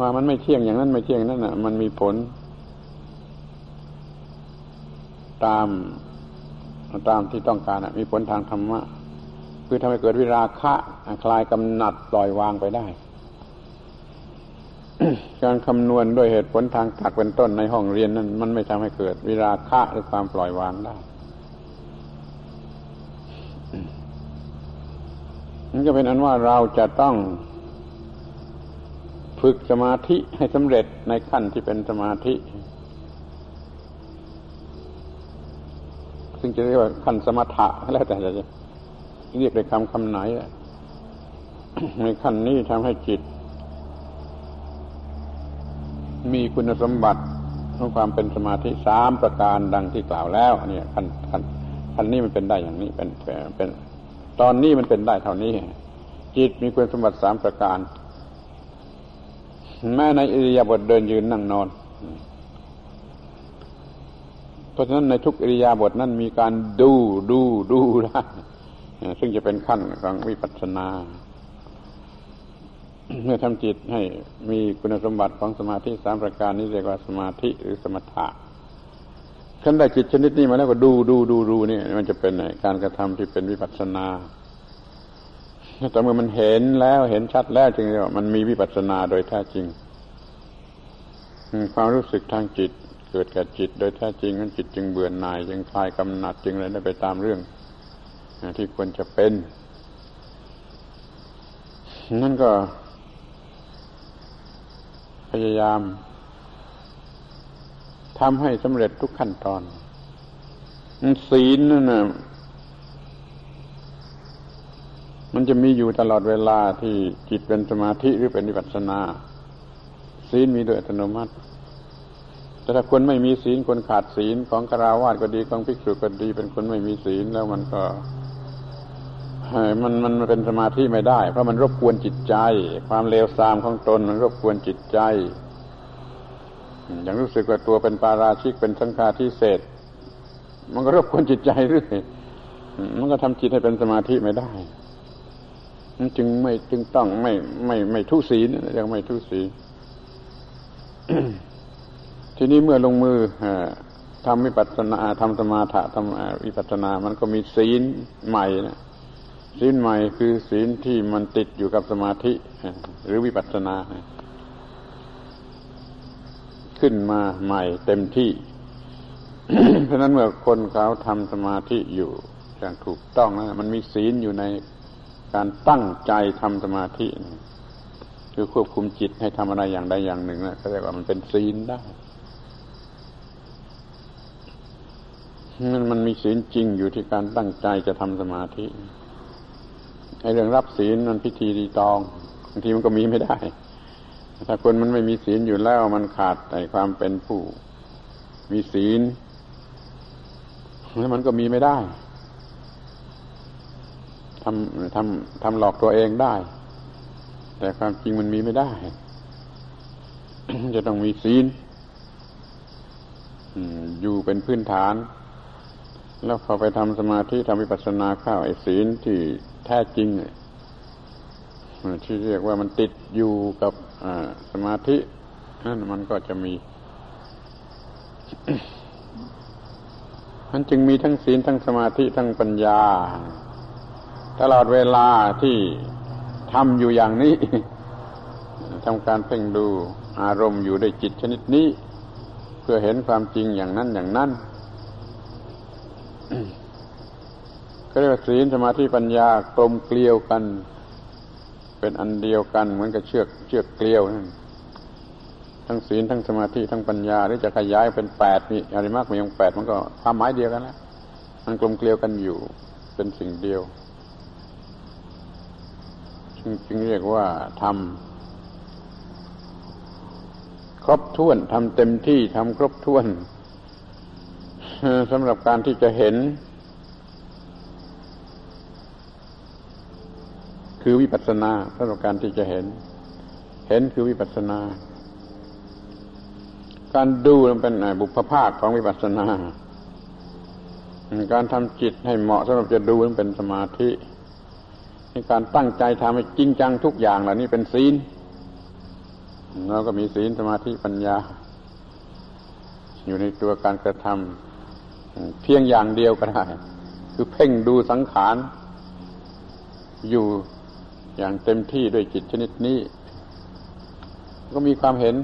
ว่ามันไม่เที่ยงอย่างนั้นไม่เที่ยงนั่นน่ะ มันมีผล ตามตามที่ต้องการมีผลทางธรรมะ คือทำให้เกิดวิราคะคลายกำหนัดปล่อยวางไปได้ การคำนวณด้วยเหตุผลทางตักเป็นต้นในห้องเรียนนั้น มันไม่ทำให้เกิดวิราคะหรือความปล่อยวางได้มันก็เป็นอันว่าเราจะต้อง ฝึกสมาธิให้สำเร็จในขั้นที่เป็นสมาธิ ซึ่งจะเรียกว่าขั้นสมถะแล้วแต่จะเรียกในคำคำไหนในขั้นนี้ทำให้จิต มีคุณสมบัติของความเป็นสมาธิสามประการดังที่กล่าวแล้วเนี่ยขั้นขั้นขั้นนี้มันเป็นได้อย่างนี้เป็นเป็น ตอนนี้มันเป็นได้เท่านี้ จิตมีคุณสมบัติสามประการ แม้ในอิริยาบถเดินยืนนั่งนอน เพราะฉะนั้นในทุกอิริยาบถนั้นมีการดูดูดูได้ซึ่งจะเป็นขั้นของวิปัสสนา เมื่อทำจิตให้มีคุณสมบัติของสมาธิสามประการนี้เรียกว่าสมาธิหรือสมถะขั้นได้จิตชนิดนี้มาแล้วก็ดูดูดูดูนี่มันจะเป็นการกระทำที่เป็นวิปัสสนา แต่เมื่อมันเห็นแล้วเห็นชัดแล้วจึงเรียกว่ามันมีวิปัสสนาโดยแท้จริง ความรู้สึกทางจิตเกิดแก่จิต โดยแท้จริงนั้นจิตจึงเบื่อหน่ายจึงคลายกำหนัดจึงอะไรได้ไปตามเรื่องที่ควรจะเป็นนั่นก็ พยายามทำให้สำเร็จทุกขั้นตอนศีลนั่นนะ มันจะมีอยู่ตลอดเวลาที่จิตเป็นสมาธิหรือเป็นวิปัสสนา ศีลมีโดยอัตโนมัติ แต่ถ้าคนไม่มีศีลคนขาดศีลของคาราวาสก็ดีของภิกษุก็ดี เป็นคนไม่มีศีลแล้วมันก็มันมันเป็นสมาธิไม่ได้ เพราะมันรบกวนจิตใจ ความเลวทรามของตนมันรบกวนจิตใจ อย่างรู้สึกว่าตัวเป็นปาราชิกเป็นสังฆาทิเศษ มันก็รบกวนจิตใจเรื่อยมันก็ทำจิตให้เป็นสมาธิไม่ได้ จึงไม่จึงต้องไม่ไม่ไม่ทุศีลยังไม่ทุศีลทีนี้เมื่อลงมือทำวิปัสสนาทำสมาธิทำวิปัสสนา มันก็มีศีลใหม่นะศีลใหม่คือศีลที่มันติดอยู่กับสมาธิ หรือวิปัสสนา ขึ้นมาใหม่เต็มที่ เพราะนั้นเมื่อคนเขาทำสมาธิอยู่อย่างถูกต้องนะมันมีศีลอยู่ใน การตั้งใจทำสมาธิคือควบคุมจิตให้ทำอะไรอย่างใดอย่างหนึ่งนะเขาเรียกว่ามันเป็นศีลได้มันมันมีศีลจริงอยู่ที่การตั้งใจจะทำสมาธิไอ้เรื่องรับศีลมันพิธีรีตองบางทีมันก็มีไม่ได้ ถ้าคนมันไม่มีศีลอยู่แล้วมันขาดในความเป็นผู้ มีศีลแล้วมันก็มีไม่ได้ ทำทำทำหลอกตัวเองได้ แต่ความจริงมันมีไม่ได้ จะต้องมีศีลอยู่เป็นพื้นฐาน แล้วพอไปทำสมาธิทำวิปัสสนาข้าวไอ้ศีลที่แท้จริงที่เรียกว่ามันติดอยู่กับสมาธินั่นมันก็จะมีมันจึงมีทั้งศีลทั้งสมาธิทั้งปัญญา ตลอดเวลาที่ทำอยู่อย่างนี้ทำการเพ่งดูอารมณ์อยู่ในจิตชนิดนี้ เพื่อเห็นความจริงอย่างนั้นอย่างนั้นก็เรียกว่าศีลสมาธิปัญญากลมเกลียวกัน เป็นอันเดียวกันเหมือนกับเชือกเชือกเกลียวนั่นทั้งศีลทั้งสมาธิทั้งปัญญาหรือจะขยายเป็นแปดมีอะไรมากมีองแปดมันก็ความหมายเดียวกันแล้วมันกลมเกลียวกันอยู่เป็นสิ่งเดียว จึงเรียกว่าทำครบถ้วนทำเต็มที่ทำครบถ้วนสำหรับการที่จะเห็น คือวิปัสสนาสำหรับการที่จะเห็น เห็นคือวิปัสสนา การดูมันเป็นบุพภาคของวิปัสสนา การทำจิตให้เหมาะสำหรับจะดูมันเป็นสมาธิ ในการตั้งใจทำให้จริงจังทุกอย่างเหล่านี้เป็นศีลเราก็มีศีลสมาธิปัญญา อยู่ในตัวการกระทำเพียงอย่างเดียวก็ได้ คือเพ่งดูสังขาร อยู่อย่างเต็มที่ด้วยจิตชนิดนี้ ก็มีความเห็น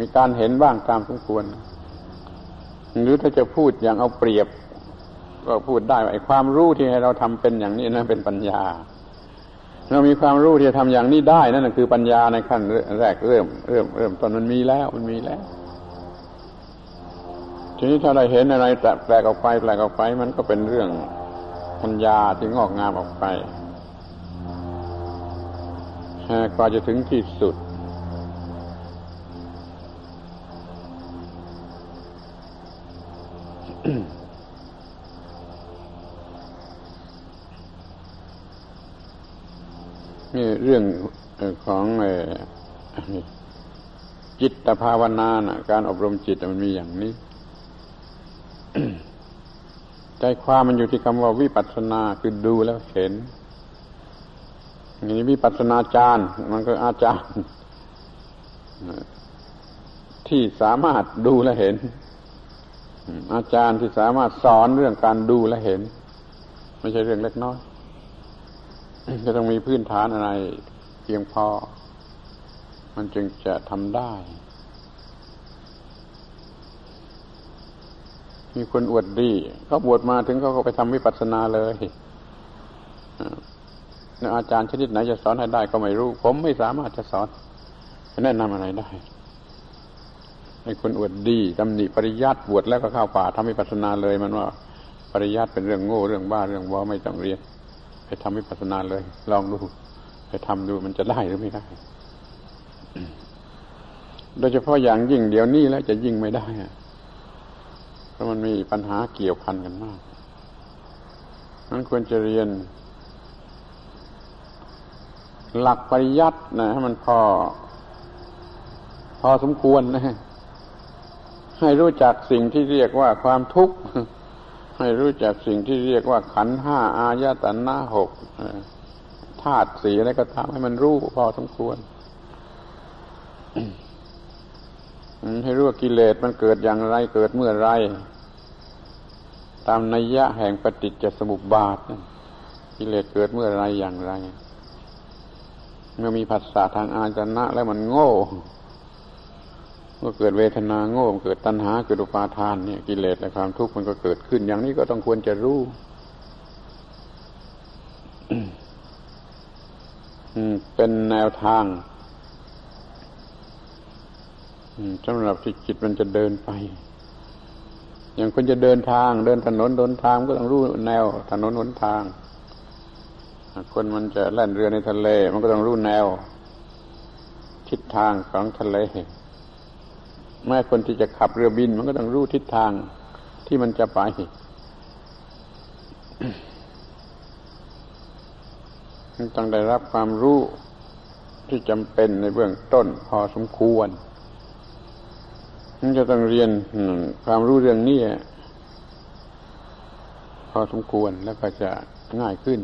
มีการเห็นบ้างตามสมควร หรือถ้าจะพูดอย่างเอาเปรียบ ก็พูดได้ว่าไอ้ความรู้ที่ให้เราทำเป็นอย่างนี้นะเป็นปัญญา เรามีความรู้ที่จะทำอย่างนี้ได้นั่นคือปัญญาในขั้นแรกเริ่มเริ่มเริ่มตอนมันมีแล้วมันมีแล้ว ทีนี้ถ้าเราเห็นอะไรแปลกออกไปแปลกออกไป มันก็เป็นเรื่องปัญญาที่งอกงามออกไปกว่าจะถึงที่สุด นี่เรื่องของจิตภาวนานะการอบรมจิตมันมีอย่างนี้ใจความมันอยู่ที่คำว่าวิปัสสนาคือดูแล้วเห็นนี่วิปัสนาจารย์ มันก็อาจารย์ ที่สามารถดูและเห็น อาจารย์ที่สามารถสอนเรื่องการดูและเห็น ไม่ใช่เรื่องเล็กน้อย จะต้องมีพื้นฐานอะไร เพียงพอ มันจึงจะทำได้ มีคนอวดดีเขาบวชมาถึงเขาก็ไปทำวิปัสสนาเลยอาจารย์ชนิดไหนจะสอนให้ได้ก็ไม่รู้ ผมไม่สามารถจะสอนแนะนำอะไรได้ให้คนอวดดีตำหนิปริยัติบวชแล้วก็เข้าป่าทำให้ปัสนาเลย มันว่าปริยัติเป็นเรื่องโง่เรื่องบ้าเรื่องวอไม่ต้องเรียน ทำให้ปัสนาเลย ลองดูไปทำดูมันจะได้หรือไม่ได้ โดยเฉพาะอย่างยิ่งเดี๋ยวนี้แล้วจะยิ่งไม่ได้เพราะมันมีปัญหาเกี่ยวพันกันมากนั้นควรจะเรียน หลักปริยัตินะให้มันพอ พอสมควรนะให้รู้จักสิ่งที่เรียกว่าความทุกข์ ให้รู้จักสิ่งที่เรียกว่าขันห้าอายตนะหกธาตุสีอะไรก็ตามให้มันรู้พอสมควรให้รู้ว่ากิเลสมันเกิดอย่างไรเกิดเมื่อไร ตามนัยยะแห่งปฏิจจสมุปบาท กิเลสเกิดเมื่อไรอย่างไร เมื่อมีผัสสะทางอาจนะแล้วมันโง่ เมื่อเกิดเวทนาโง่เกิดตัณหาเกิดอุปาทานเนี่ยกิเลสและความทุกข์มันก็เกิดขึ้น อย่างนี้ก็ต้องควรจะรู้เป็นแนวทางสำหรับที่จิตมันจะเดินไป อย่างคนจะเดินทาง เดินถนนเดินทางก็ต้องรู้แนว ถนนหนทางคนมันจะแล่นเรือในทะเล มันก็ต้องรู้แนว ทิศทางของทะเล แม้คนที่จะขับเรือบิน มันก็ต้องรู้ทิศทางที่มันจะไป ต้องได้รับความรู้ที่จำเป็นในเบื้องต้นพอสมควรมันจะต้องเรียนความรู้เรื่องนี้พอสมควรแล้วก็จะง่ายขึ้น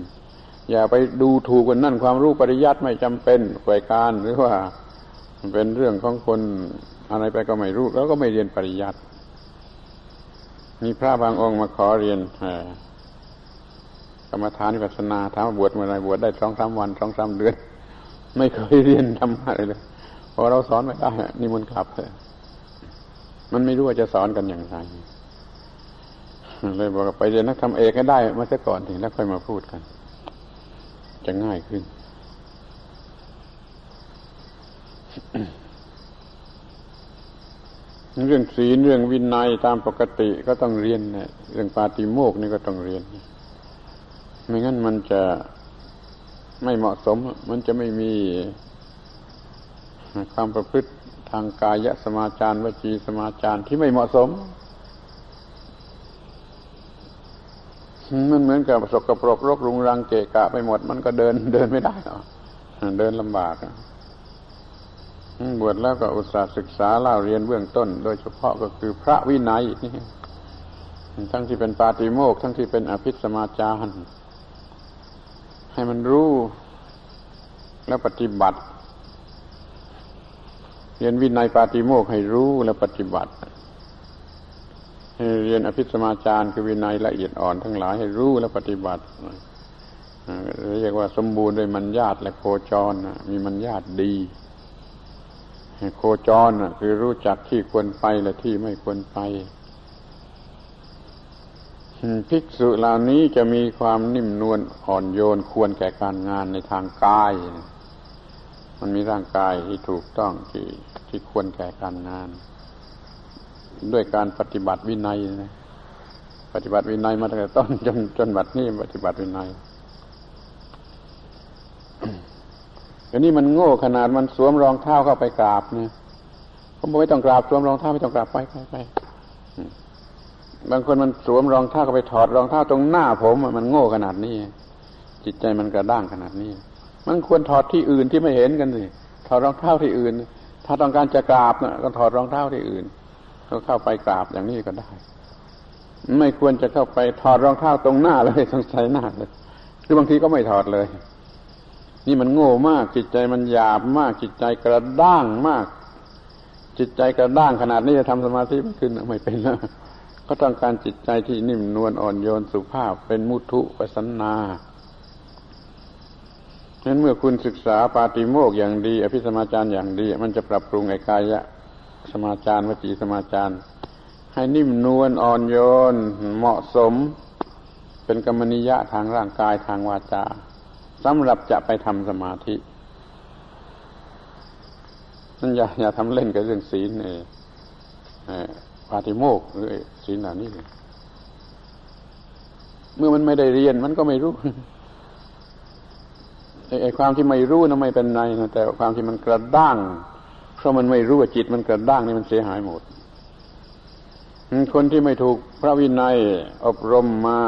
อย่าไปดูถูกคนนั่นความรู้ปริยัติไม่จำเป็นฝ่ายการ หรือว่าเป็นเรื่องของคน อะไรไปก็ไม่รู้ แล้วก็ไม่เรียนปริยัติมีพระบางองค์มาขอเรียนกรรมฐานวิปัสนาถามาบวชเมื่อไรบวชได้สองสามวันสองสามเดือน ไม่เคยเรียนทำอะไรเลยพอเราสอนไม่ได้นี่มันกลับเลยมันไม่รู้ว่าจะสอนกันอย่างไรเลยบอกไปเรียนนักทำเอกให้ได้มาซะก่อนถึงแล้วค่อยมาพูดกัน จะง่ายขึ้น เรื่องศีลเรื่องวินัยตามปกติก็ต้องเรียนเนี่ยเรื่องปาติโมกนี่ก็ต้องเรียน ไม่งั้นมันจะไม่เหมาะสม มันจะไม่มีความประพฤติทางกายสมาจารวจีสมาจารที่ไม่เหมาะสม มันเหมือนกับสกปรกรกรุงรังเกะกะไปหมด มันก็เดินเดินไม่ได้หรอกเดินลำบาก บวชแล้วก็อุตส่าห์ศึกษาเล่าเรียนเบื้องต้น โดยเฉพาะก็คือพระวินัยนี่ทั้งที่เป็นปาติโมกทั้งที่เป็นอภิสมาจารให้มันรู้แล้วปฏิบัติ เรียนวินัยปาติโมกให้รู้แล้วปฏิบัติให้เรียนอภิสมาจารคือวินัยละเอียดอ่อนทั้งหลายให้รู้และปฏิบัติเรียกว่าสมบูรณ์ด้วยมัญญาตและโคจรมีมัญญาตดี โคจรคือรู้จักที่ควรไปและที่ไม่ควรไปภิกษุเหล่านี้จะมีความนิ่มนวลอ่อนโยนควรแก่การงานในทางกาย มันมีร่างกายที่ถูกต้องที่ที่ควรแก่การงาน ด้วยการปฏิบัติวินัยนะปฏิบัติวินัยมาตั้งแต่ต้นจนจนบัดนี้ปฏิบัติวินัย อันนี้มันโง่ขนาดมันสวมรองเท้าเข้าไปกราบเนี่ยผมบอกไม่ต้องกราบสวมรองเท้าไม่ต้องกราบไปไปไปบางคนมันสวมรองเท้าก็ไปถอดรองเท้าตรงหน้าผมมันโง่ขนาดนี้ จิตใจมันกระด้างขนาดนี้ มันควรถอดที่อื่นที่ไม่เห็นกันสิถอดรองเท้าที่อื่น ถ้าต้องการจะกราบนะก็ถอดรองเท้าที่อื่นก็เข้าไปกราบอย่างนี้ก็ได้ ไม่ควรจะเข้าไปถอดรองเท้าตรงหน้าเลยตรงใส่หน้าเลยหรือบางทีก็ไม่ถอดเลย นี่มันโง่มาก จิตใจมันหยาบมาก จิตใจกระด้างมาก จิตใจกระด้างขนาดนี้จะทำสมาธิขึ้นไม่เป็นแล้วก็ต้องการจิตใจที่นิ่มนวลอ่อนโยนสุภาพเป็นมุทุปสันนาฉะนั้นเมื่อคุณศึกษาปาติโมกอย่างดี อภิสมาจารอย่างดี มันจะปรับปรุงไอ้กายะสมาจารวจีสมาจารให้นิ่มนวลอ่อนโยนเหมาะสม เป็นกรรมนิยะทางร่างกายทางวาจา สำหรับจะไปทำสมาธินั่นอย่าอย่าทำเล่นกับเรื่องศีลเองปาติโมกหรือศีลเหล่านี้เมื่อมันไม่ได้เรียนมันก็ไม่รู้ไอ้ความที่ไม่รู้นะไม่เป็นไรนะแต่ความที่มันกระด้าง เพราะมันไม่รู้ว่าจิตมันกระด้างนี่มันเสียหายหมด คนที่ไม่ถูกพระวินัยอบรมมา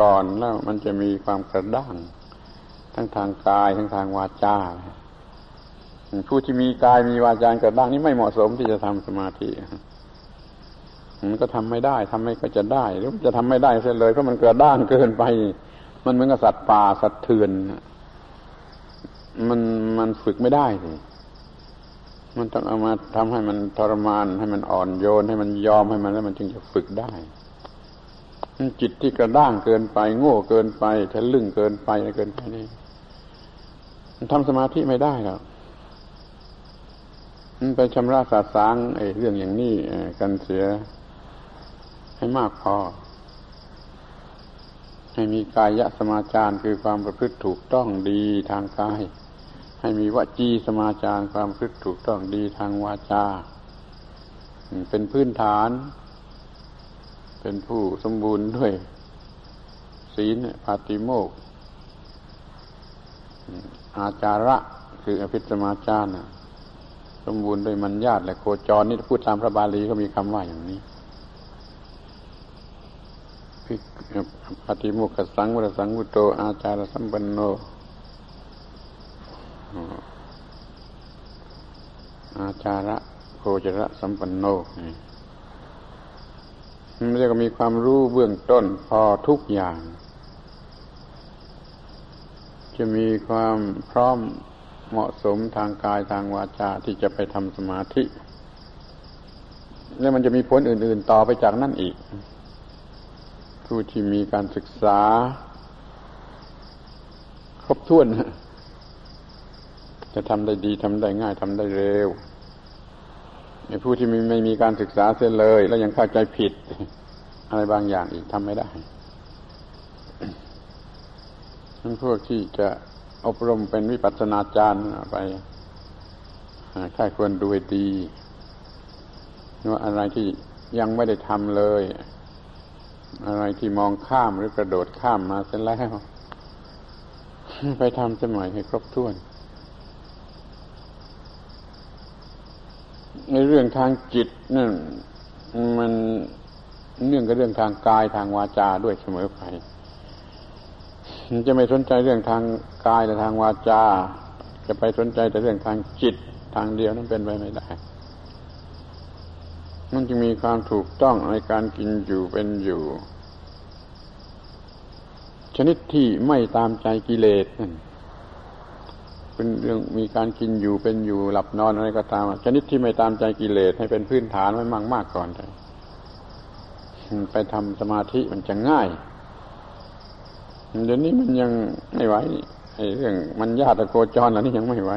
ก่อนแล้วมันจะมีความกระด้าง ทั้งทางกายทั้งทางวาจาผู้ที่มีกายมีวาจากระด้างนี่ไม่เหมาะสมที่จะทำสมาธิมันก็ทำไม่ได้ทำไม่ก็จะได้หรือจะทำไม่ได้เสียเลยเพราะมันกระด้างเกินไป มันเหมือนกับสัตว์ป่าสัตว์เถื่อนมันมันฝึกไม่ได้เลยมันต้องเอามาทำให้มันทรมาน ให้มันอ่อนโยน ให้มันยอมให้มันแล้วมันจึงจะฝึกได้จิตที่กระด้างเกินไป โง่เกินไปทะลึ่งเกินไปอะไรเกินไปนี่ มันทำสมาธิไม่ได้หรอกมันไปชำระสาสางไอ้เรื่องอย่างนี้กันเสียให้มากพอ ให้มีกายะสมาจารคือความประพฤติถูกต้องดีทางกาย ให้มีวจีสมาจารความประพฤติถูกต้องดีทางวาจา เป็นพื้นฐาน เป็นผู้สมบูรณ์ด้วย ศีลปาติโมก อาจาระคืออภิสมาจารสมบูรณ์ด้วยมัญญาตและโคจรนี่พูดตามพระบาลีก็มีคำว่าอย่างนี้ปฏิมุขสังวรสังวุโต อาจารสัมปันโน อาจาระโคจระสัมปันโนมันจะมีความรู้เบื้องต้นพอทุกอย่าง จะมีความพร้อมเหมาะสมทางกายทางวาจาที่จะไปทำสมาธิ แล้วมันจะมีผลอื่น ๆ ต่อไปจากนั่นอีก ผู้ที่มีการศึกษา ครบถ้วน จะทำได้ดีทำได้ง่ายทำได้เร็วในผู้ที่ไม่ไม่มีการศึกษาเสียเลย แล้วยังเข้าใจผิด อะไรบางอย่างอีกทำไม่ได้ั้นพวกที่จะอบรมเป็นวิปัสสนาจารย์ไปค่ายควรดูให้ดีว่าอะไรที่ยังไม่ได้ทำเลย อะไรที่มองข้ามหรือกระโดดข้ามมาเสร็จแล้ว ไปทำสมัยให้ครบถ้วน ในเรื่องทางจิตนั่นมันเนื่องกับเรื่องทางกายทางวาจาด้วยเสมอไป จะไม่สนใจเรื่องทางกายและทางวาจา จะไปสนใจแต่เรื่องทางจิตทางเดียวนั้นเป็นไปไม่ได้ มันจะมีความถูกต้องในการกินอยู่เป็นอยู่ ชนิดที่ไม่ตามใจกิเลสนั่นเป็นเรื่องมีการกินอยู่เป็นอยู่หลับนอนอะไรก็ตาม ชนิดที่ไม่ตามใจกิเลสให้เป็นพื้นฐานไว้มากมากก่อนไปทำสมาธิมันจะง่าย เดี๋ยวนี้มันยังไม่ไหวไอ้เรื่องมันญาติโกจรแล้วนี่ยังไม่ไหว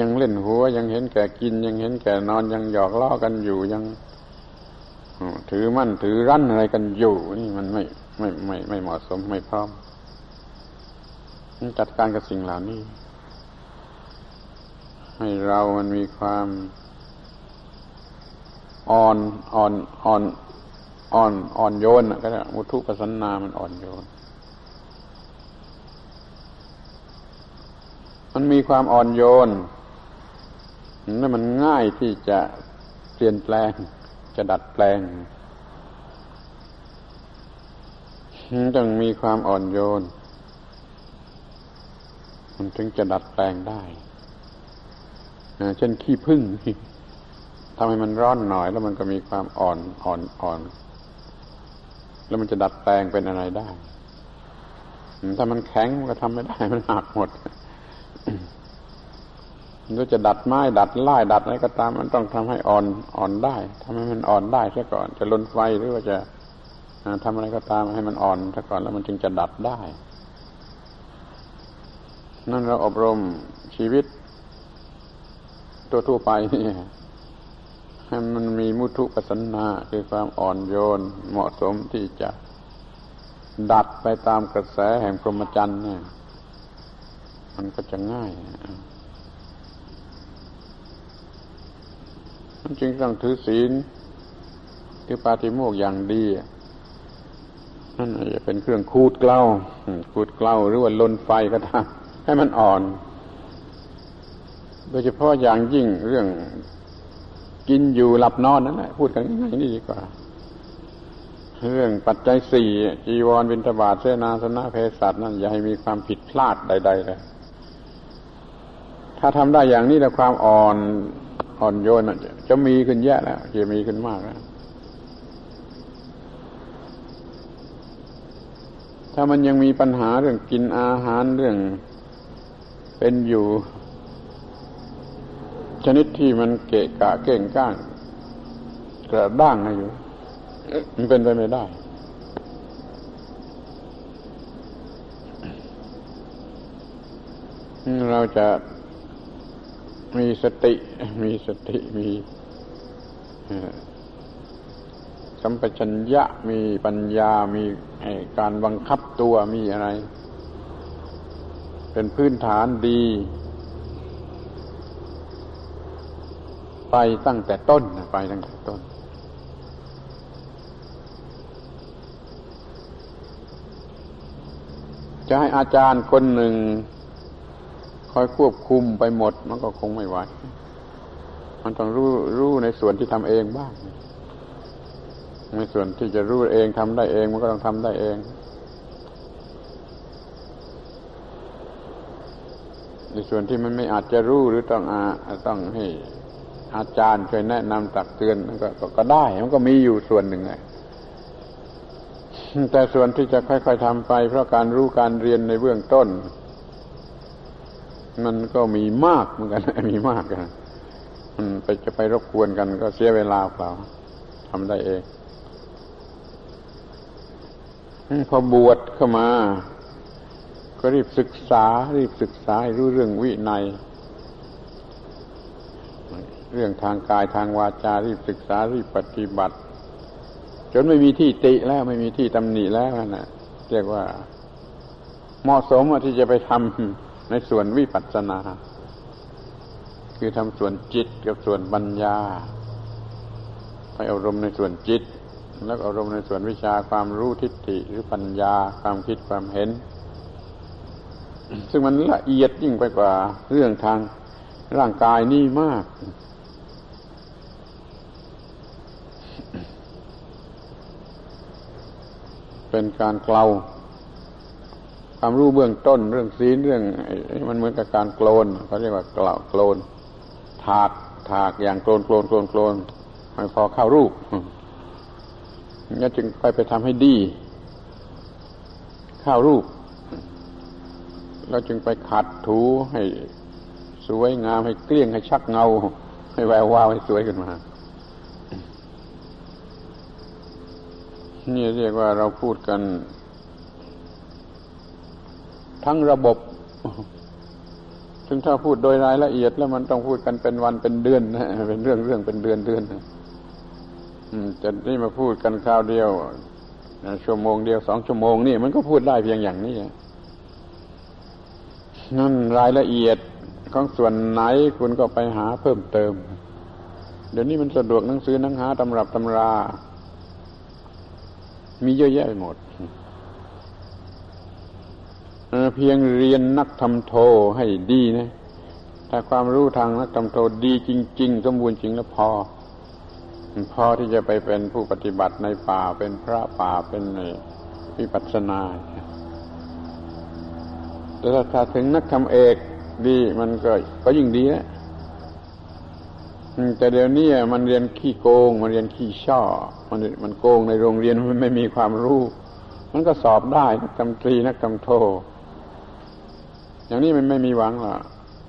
ยังเล่นหัวยังเห็นแก่กิน ยังเห็นแก่นอนยังหยอกล้อกันอยู่ยังถือมั่นถือรั้นอะไรกันอยู่ นี่มันไม่ไม่ไม่ไม่เหมาะสมไม่พร้อมจัดการกับสิ่งเหล่านี้ ให้เรามันมีความอ่อนอ่อนอ่อน อ่อนอ่อนโยนก็ได้มุทุปสันนามันอ่อนโยน มันมีความอ่อนโยนนั่นมันง่ายที่จะเปลี่ยนแปลง จะดัดแปลงต้องมีความอ่อนโยน มันถึงจะดัดแปลงได้เช่นขี้พึ่งทำให้มันร้อนหน่อยแล้วมันก็มีความอ่อนอ่อนอ่อน แล้วมันจะดัดแปลงเป็นอะไรได้ ถ้ามันแข็งมันก็ทำไม่ได้มันหักหมดมันจะดัดไม้ดัดไล่ดัดอะไรก็ตาม มันต้องทำให้อ่อนอ่อนได้ทำให้มันอ่อนได้ซะก่อน จะลนไฟหรือว่าจะทำอะไรก็ตามให้มันอ่อนซะก่อนแล้วมันจึงจะดัดได้ นั่นเราอบรมชีวิตตัวทั่วไปนี่ มันมีมุทุปัสนาคือความอ่อนโยนเหมาะสมที่จะดัดไปตามกระแสแห่งพรหมจรรย์เนี่ยมันก็จะง่ายมันจึงต้องถือศีลถือปาฏิโมกอย่างดีนั่นจะเป็นเครื่องคูดเกล้าคูดเกล้าหรือว่าลนไฟก็ตามให้มันอ่อน โดยเฉพาะอย่างยิ่งเรื่อง กินอยู่หลับนอนนั่นแหละพูดกันง่ายนี่ดีกว่า เรื่องปัจจัยสี่จีวรบินทบาทเสนาสนะเพศสัตว์นั่นอย่าให้มีความผิดพลาดใด ๆ เลย ถ้าทำได้อย่างนี้แล้วความอ่อนอ่อนโยนจะมีขึ้นแย่แล้วจะมีขึ้นมากแล้วถ้ามันยังมีปัญหาเรื่องกินอาหารเรื่องเป็นอยู่ ชนิดที่มันเกะกะเก่งก้างกระด้างอยู่ มันเป็นไปไม่ได้ เราจะมีสติ มีสติมีสัมปชัญญะมีปัญญามีการบังคับตัวมีอะไร เป็นพื้นฐานดี ไปตั้งแต่ต้นไปตั้งแต่ต้น จะให้อาจารย์คนหนึ่ง คอยควบคุมไปหมด มันก็คงไม่ไหวมันต้องรู้รู้ในส่วนที่ทำเองบ้างในส่วนที่จะรู้เองทำได้เอง มันก็ต้องทำได้เองในส่วนที่มันไม่อาจจะรู้หรือต้องอาต้องให้ อาจารย์ช่วยแนะนำตักเตือนก็ก็ได้ มันก็มีอยู่ส่วนหนึ่งไงแต่ส่วนที่จะค่อย ๆทำไป เพราะการรู้การเรียนในเบื้องต้น มันก็มีมากเหมือนกันมีมากกันมันไปจะไปรบกวนกัน ก็เสียเวลาเปล่าทำได้เองพอบวชเข้ามา ก็รีบศึกษา รีบศึกษาให้รู้เรื่องวินัย เรื่องทางกายทางวาจารีบศึกษารีบปฏิบัติ จนไม่มีที่ติแล้วไม่มีที่ตำหนิแล้วนะเรียกว่า เหมาะสมที่จะไปทำในส่วนวิปัสสนา คือทำส่วนจิตกับส่วนปัญญา ไปอารมณ์ในส่วนจิต แล้วอารมณ์ในส่วนวิชาความรู้ทิฏฐิหรือปัญญาความคิดความเห็น ซึ่งมันละเอียดยิ่งไปกว่าเรื่องทางร่างกายนี่มาก เป็นการเกลาความรู้เบื้องต้นเรื่องศีลเรื่องมันเหมือนกับการโกลนเขาเรียกว่าเกล่าโกลน ถากถากอย่างโกลนโกลนโกลนโกลนให้พอเข้ารูปนี่จึงไปไปทำให้ดี เข้ารูป แล้วจึงไปขัดถูให้สวยงามให้เกลี้ยงให้ชักเงา ให้แวววาวให้สวยขึ้นมา นี่เรียกว่าเราพูดกัน ทั้งระบบถึงถ้าพูดโดยรายละเอียดแล้วมันต้องพูดกันเป็นวันเป็นเดือนนะเป็นเรื่องเรื่องเป็นเดือนเดือนจะนี่มาพูดกันคราวเดียวชั่วโมงเดียวสองชั่วโมงนี่มันก็พูดได้เพียงอย่างนี้นั่นรายละเอียดของส่วนไหนคุณก็ไปหาเพิ่มเติม เดี๋ยวนี้มันสะดวกหนังสือหนังหาตำรับตำรา มีเยอะแยะไปหมดเพียงเรียนนักทำโทให้ดีนะ ถ้าความรู้ทางนักทำโทดีจริง ๆ สมบูรณ์จริงแล้วพอ พอที่จะไปเป็นผู้ปฏิบัติในป่าเป็นพระป่าเป็นวิปัสสนาแต่ถ้าถึงนักทำเอกดีมันก็ก็ยิ่งดีนะ แต่เดี๋ยวนี้มันเรียนขี้โกง มันเรียนขี้ช่อ มันมันโกงในโรงเรียนมันไม่มีความรู้ มันก็สอบได้นักทำตรีนักทำโท อย่างนี้มันไม่มีหวังหรอก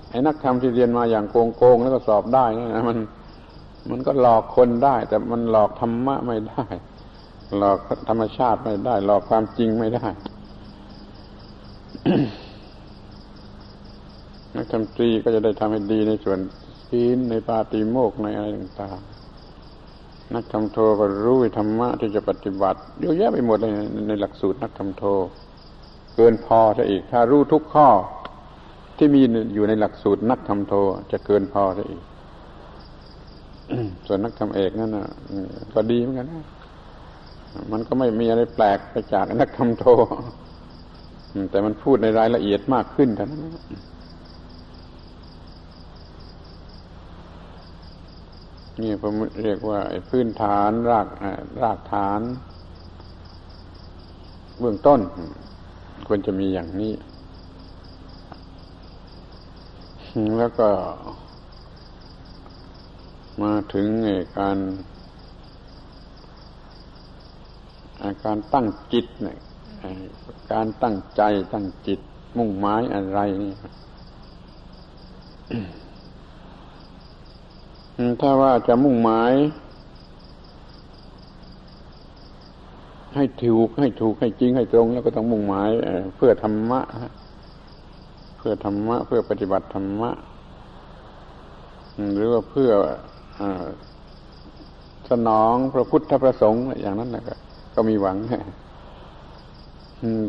ไอ้นักธรรมที่เรียนมาอย่างโกงโกงแล้วก็สอบได้นะมันมันก็หลอกคนได้ แต่มันหลอกธรรมะไม่ได้ หลอกธรรมชาติไม่ได้ หลอกความจริงไม่ได้นักธรรมตรีก็จะได้ทำให้ดีในส่วน ศีลในปาติโมกในอะไรต่างๆนักธรรมโทก็รู้ธรรมะที่จะปฏิบัติเยอะแยะไปหมดเลยในหลักสูตรนักธรรมโท เกินพอซะอีก ถ้ารู้ทุกข้อที่มีอยู่ในหลักสูตรนักธรรมโทจะเกินพอซะอีกส่วนนักธรรมเอกนั่นนะก็ดีเหมือนกันนะมันก็ไม่มีอะไรแปลกไปจากนักธรรมโท แต่มันพูดในรายละเอียดมากขึ้นเท่านั้น นี่ผมเรียกว่าพื้นฐานรากรากฐาน เบื้องต้น ควรจะมีอย่างนี้ แล้วก็ มาถึงการการตั้งจิตเนี่ยการตั้งใจตั้งจิตมุ่งหมายอะไรนี่ ถ้าว่าจะมุ่งหมาย ให้ถูกให้ถูกให้จริงให้ตรงแล้วก็ต้องมุ่งหมายเพื่อธรรมะเพื่อธรรมะ เพื่อปฏิบัติธรรมะ หรือว่าเพื่ออสนองพระพุทธประสงค์อย่างนั้นนะก็มีหวัง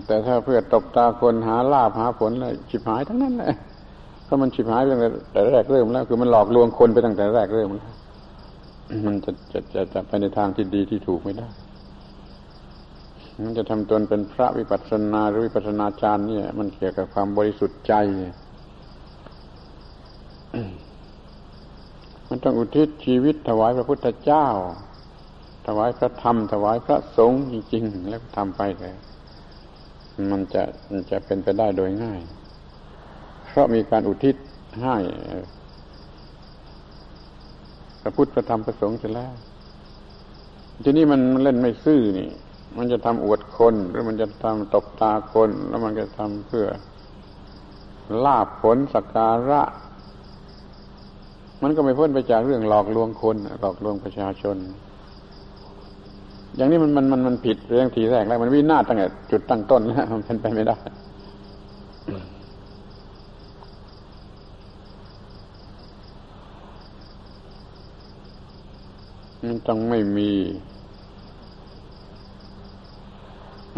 แต่ถ้าเพื่อตบตาคนหาลาภหาผลเลยฉิบหายทั้งนั้นแหละ รามันฉิบหายไปตั้งแต่แรกเริ่มแล้วคือมันหลอกลวงคนไปตั้งแต่แรกเริ่มแล้วมันจะจะจะจะไปในทางที่ดีที่ถูกไม่ได้ มันจะทำตนเป็นพระวิปัสสนาหรือวิปัสสนาจารย์เนี่ย มันเกี่ยวกับความบริสุทธิ์ใจ มันต้องอุทิศชีวิตถวายพระพุทธเจ้า ถวายพระธรรม ถวายพระสงฆ์จริงๆแล้วทำไปเลยมันจะมันจะเป็นไปได้โดยง่าย เพราะมีการอุทิศให้พระพุทธพระธรรมพระสงฆ์เสร็จแล้วทีนี้มันเล่นไม่ซื่อนี่ มันจะทำอวดคนหรือมันจะทำตบตาคน แล้วมันจะทำเพื่อลาบผลสักการะ มันก็ไม่พ้นไปจากเรื่องหลอกลวงคนหลอกลวงประชาชน อย่างนี้มันมันมันมันผิดเรื่องทีแรกแล้ว มันวินาศตั้งแต่จุดตั้งต้นแล้วมันเป็นไปไม่ได้ มันต้องไม่มี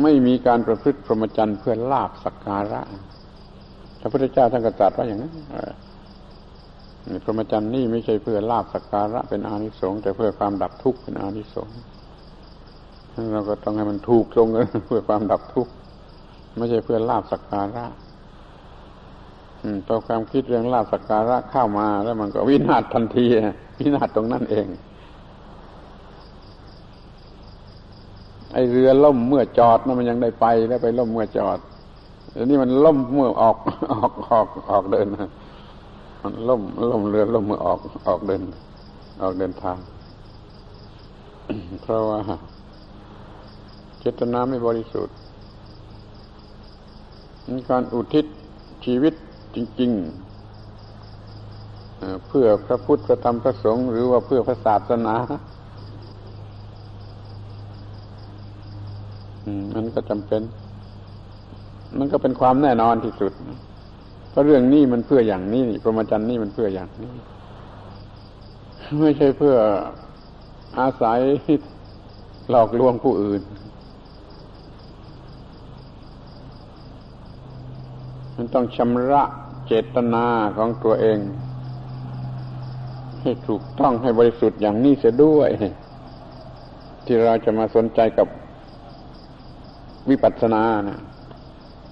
ไม่มีการประพฤติพรหมจรรย์เพื่อลาบสักการะพระพุทธเจ้าท่านก็ตรัสว่าอย่างนั้นพรหมจรรย์นี่ไม่ใช่เพื่อลาบสักการะเป็นอานิสงส์แต่เพื่อความดับทุกข์เป็นอานิสงส์เราก็ต้องให้มันถูกตรงกันเพื่อความดับทุกข์ไม่ใช่เพื่อลาบสักการะพอความคิดเรื่องลาบสักการะเข้ามาแล้วมันก็วินาศทันทีวินาศตรงนั้นเอง ไอเรือล่มเมื่อจอดนะมันยังได้ไปแล้วไปล่มเมื่อจอดเดี๋ยวนี้มันล่มเมื่อออกออกออกออกเดินมันล่มล่มเรือล่มเมื่อออกออกเดิน ออกเดินทาง เพราะว่าเจตนาไม่บริสุทธิ์การอุทิศชีวิตจริง ๆ เพื่อพระพุทธพระธรรมพระสงฆ์หรือว่าเพื่อพระศาสนา มันก็จำเป็น มันก็เป็นความแน่นอนที่สุด เพราะเรื่องนี้มันเพื่ออย่างนี้พรหมจรรย์นี่มันเพื่ออย่างนี้ ไม่ใช่เพื่ออาศัยหลอกลวงผู้อื่น มันต้องชำระเจตนาของตัวเอง ให้ถูกต้องให้บริสุทธิ์อย่างนี้เสียด้วย ที่เราจะมาสนใจกับ วิปัสสนานะ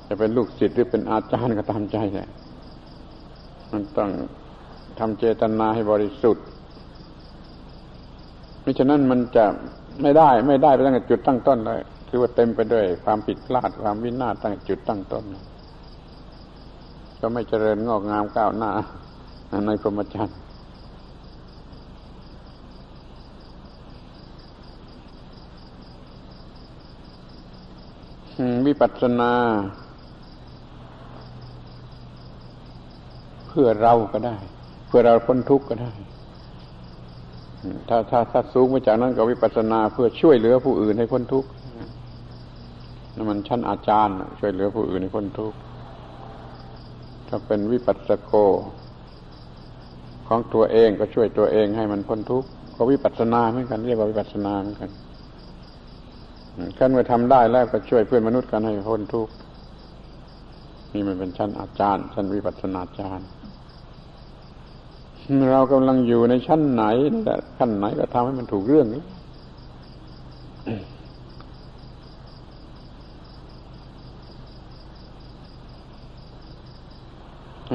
จะเป็นลูกศิษย์หรือเป็นอาจารย์ก็ตามใจแหละมันต้องทำเจตนาให้บริสุทธิ์มิฉะนั้นมันจะไม่ได้ไม่ได้ไปตั้งแต่จุดตั้งต้นเลยคือว่าเต็มไปด้วยความผิดพลาดความวินาศตั้งจุดตั้งต้น ก็ไม่เจริญงอกงามก้าวหน้าในพรหมจรรย์ วิปัสสนา เพื่อเราก็ได้ เพื่อเราพ้นทุกข์ก็ได้ ถ้าถ้าถ้าสูงไปจากนั้นก็วิปัสสนา เพื่อช่วยเหลือผู้อื่นให้พ้นทุกข์นั่นมันชั้นอาจารย์ช่วยเหลือผู้อื่นให้พ้นทุกข์ถ้าเป็นวิปัสสโก ของตัวเองก็ช่วยตัวเองให้มันพ้นทุกข์ก็วิปัสสนาเหมือนกัน เรียกว่าวิปัสสนาเหมือนกัน ขั้นเมื่อทำได้แล้วก็ช่วยเพื่อนมนุษย์กันให้พ้นทุกข์นี่มันเป็นชั้นอาจารย์ ชั้นวิปัสสนาจารย์ เรากำลังอยู่ในชั้นไหนแต่ขั้นไหนก็ทำให้มันถูกเรื่องนี้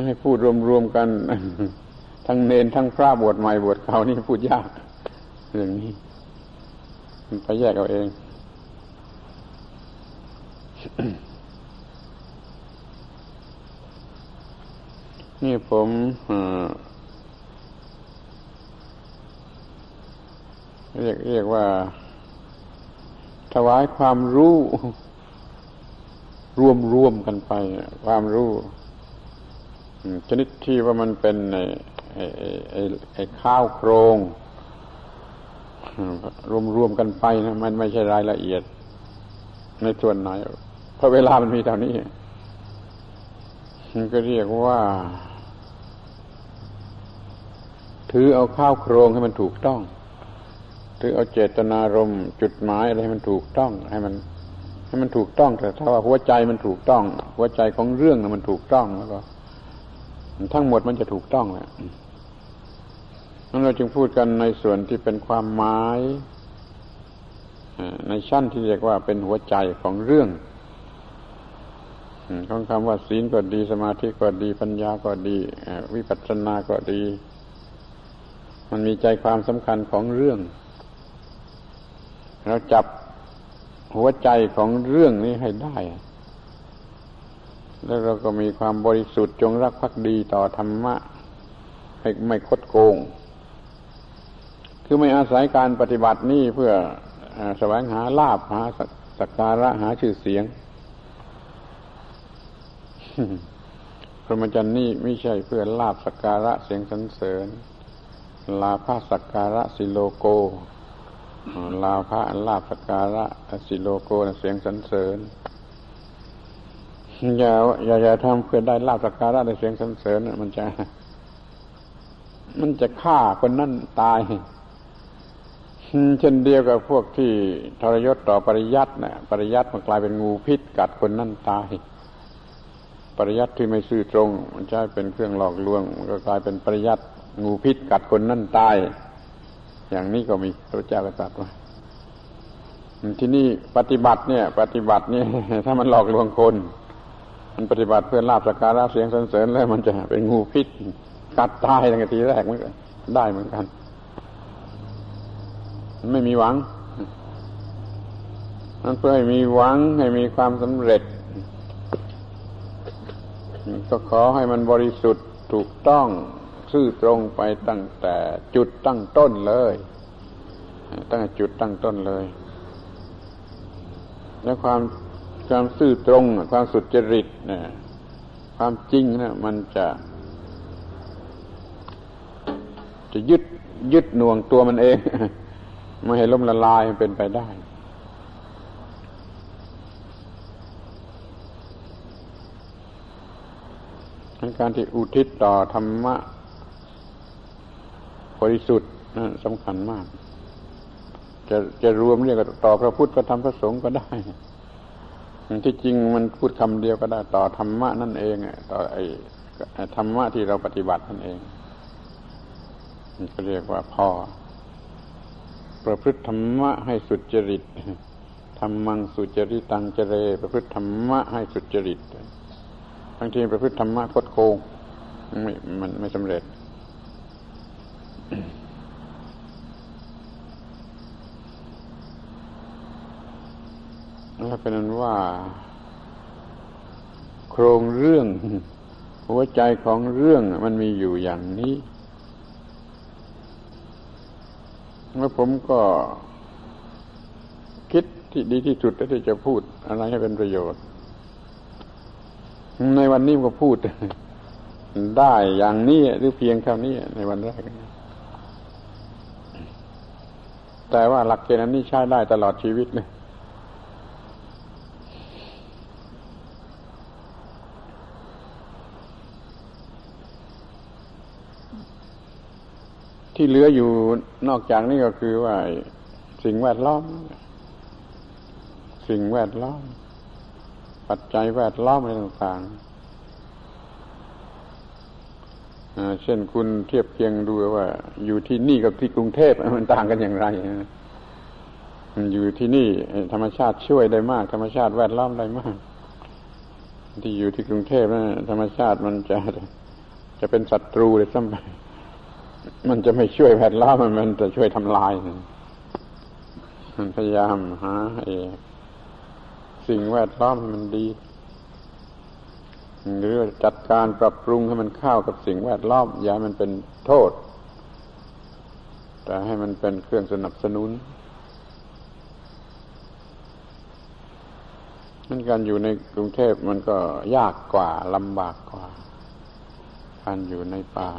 ให้พูดรวมๆกัน ทั้งเนนทั้งพระบวชใหม่บวชเก่านี่พูดยาก เรื่องนี้ ไปแยกเอาเอง นี่ผมเรียกเรียกว่า ถวายความรู้ รวมรวมกันไป ความรู้ชนิดที่ว่ามันเป็นไอ้ไอ้ไอ้ไอ้ข้าวโครง รวมรวมกันไปนะมันไม่ใช่รายละเอียด ในส่วนไหน เพราะเวลามันมีเท่านี้มันก็เรียกว่า ถือเอาข้าวโครงให้มันถูกต้อง ถือเอาเจตนารมจุดหมายอะไรให้มันถูกต้อง ให้มัน ให้มันถูกต้องแต่ถ้าว่าหัวใจมันถูกต้อง หัวใจของเรื่องมันถูกต้องแล้วก็ทั้งหมดมันจะถูกต้องแหละนั้นเราจึงพูดกันในส่วนที่เป็นความหมายในชั้นที่เรียกว่าเป็นหัวใจของเรื่อง ของคำว่าศีลก็ดีสมาธิก็ดีปัญญาก็ดีวิปัสสนาก็ดี มันมีใจความสำคัญของเรื่อง เราจับหัวใจของเรื่องนี้ให้ได้ แล้วเราก็มีความบริสุทธิ์จงรักภักดีต่อธรรมะไม่ไม่คดโกง คือไม่อาศัยการปฏิบัตินี่เพื่อแสวงหาลาภหาสักการะหาชื่อเสียง พระมจรรย์นี่ไม่ใช่เพื่อลาบสักการะเสียงสรรเสริญ ลาภสักการะสิโลโก ลาภะลาภสักการะสิโลโกเสียงสรรเสริญอย่าอย่าอย่าทำเพื่อได้ลาบสักการะในเสียงสรรเสริญมันจะ มันจะฆ่าคนนั่นตายเช่นเดียวกับพวกที่ทรยศต่อปริยัตินะปริยัติมันกลายเป็นงูพิษกัดคนนั่นตาย ปริยัติที่ไม่ซื่อตรง มันใช้เป็นเครื่องหลอกลวง มันก็กลายเป็นปริยัติงูพิษกัดคนนั่นตาย อย่างนี้ก็มีพระเจ้าก็ตรัสว่าที่นี่ปฏิบัติเนี่ย ปฏิบัติเนี่ยถ้ามันหลอกลวงคน มันปฏิบัติเพื่อลาบสการะเสียงสรรเสริญแล้วมันจะเป็นงูพิษกัดตายตั้งแต่ทีแรกมันก็ได้เหมือนกัน มันไม่มีหวัง มันเพื่อให้มีหวังให้มีความสำเร็จ ก็ขอให้มันบริสุทธิ์ถูกต้องซื่อตรงไปตั้งแต่จุดตั้งต้นเลย ตั้งจุดตั้งต้นเลย และความความซื่อตรง ความสุจริตเนะความจริงนะมันจะ จะยึดยึดหน่วงตัวมันเอง ไม่ให้ล้มละลายมันเป็นไปได้ การที่อุทิศต่อธรรมะบริสุทธิ์นั่นสำคัญมาก จะจะรวมเรียกต่อพระพุทธพระธรรมพระสงฆ์ก็ได้ที่จริงมันพูดคำเดียวก็ได้ต่อธรรมะนั่นเองต่อไอ้ธรรมะที่เราปฏิบัตินั่นเองมันก็เรียกว่าพ่อ ประพฤติธรรมะให้สุจริตธรรมังสุจริตังเจเร ประพฤติธรรมะให้สุจริต บางทีประพฤติธรรมะคดโกงไม่มันไม่สำเร็จ แล้วเป็นนั้นว่า โครงเรื่อง หัวใจของเรื่องมันมีอยู่อย่างนี้แล้วผมก็คิดที่ดีที่สุดที่จะพูดอะไรให้เป็นประโยชน์ ในวันนี้ก็พูด ได้อย่างนี้หรือเพียงเท่านี้ในวันแรก แต่ว่าหลักเกณฑ์อันนี้ใช้ได้ตลอดชีวิตเลยที่เหลืออยู่นอกจากนี้ก็คือว่า สิ่งแวดล้อม สิ่งแวดล้อม ปัจจัยแวดล้อมอะไรต่างๆเช่นคุณเทียบเคียงดูว่า อยู่ที่นี่กับที่กรุงเทพมันต่างกันอย่างไรอยู่ที่นี่ ธรรมชาติช่วยได้มาก ธรรมชาติแวดล้อมได้มาก ที่อยู่ที่กรุงเทพนะธรรมชาติมันจะจะเป็นศัตรูเลยซ้ำไปมันจะไม่ช่วยแผดล้อมมันมันจะช่วยทำลายมันพยายามหาเอ สิ่งแวดล้อมให้มันดี หรือจัดการปรับปรุงให้มันเข้ากับสิ่งแวดล้อม อย่ามันเป็นโทษ แต่ให้มันเป็นเครื่องสนับสนุนนั่นการอยู่ในกรุงเทพมันก็ยากกว่าลำบากกว่า การอยู่ในป่า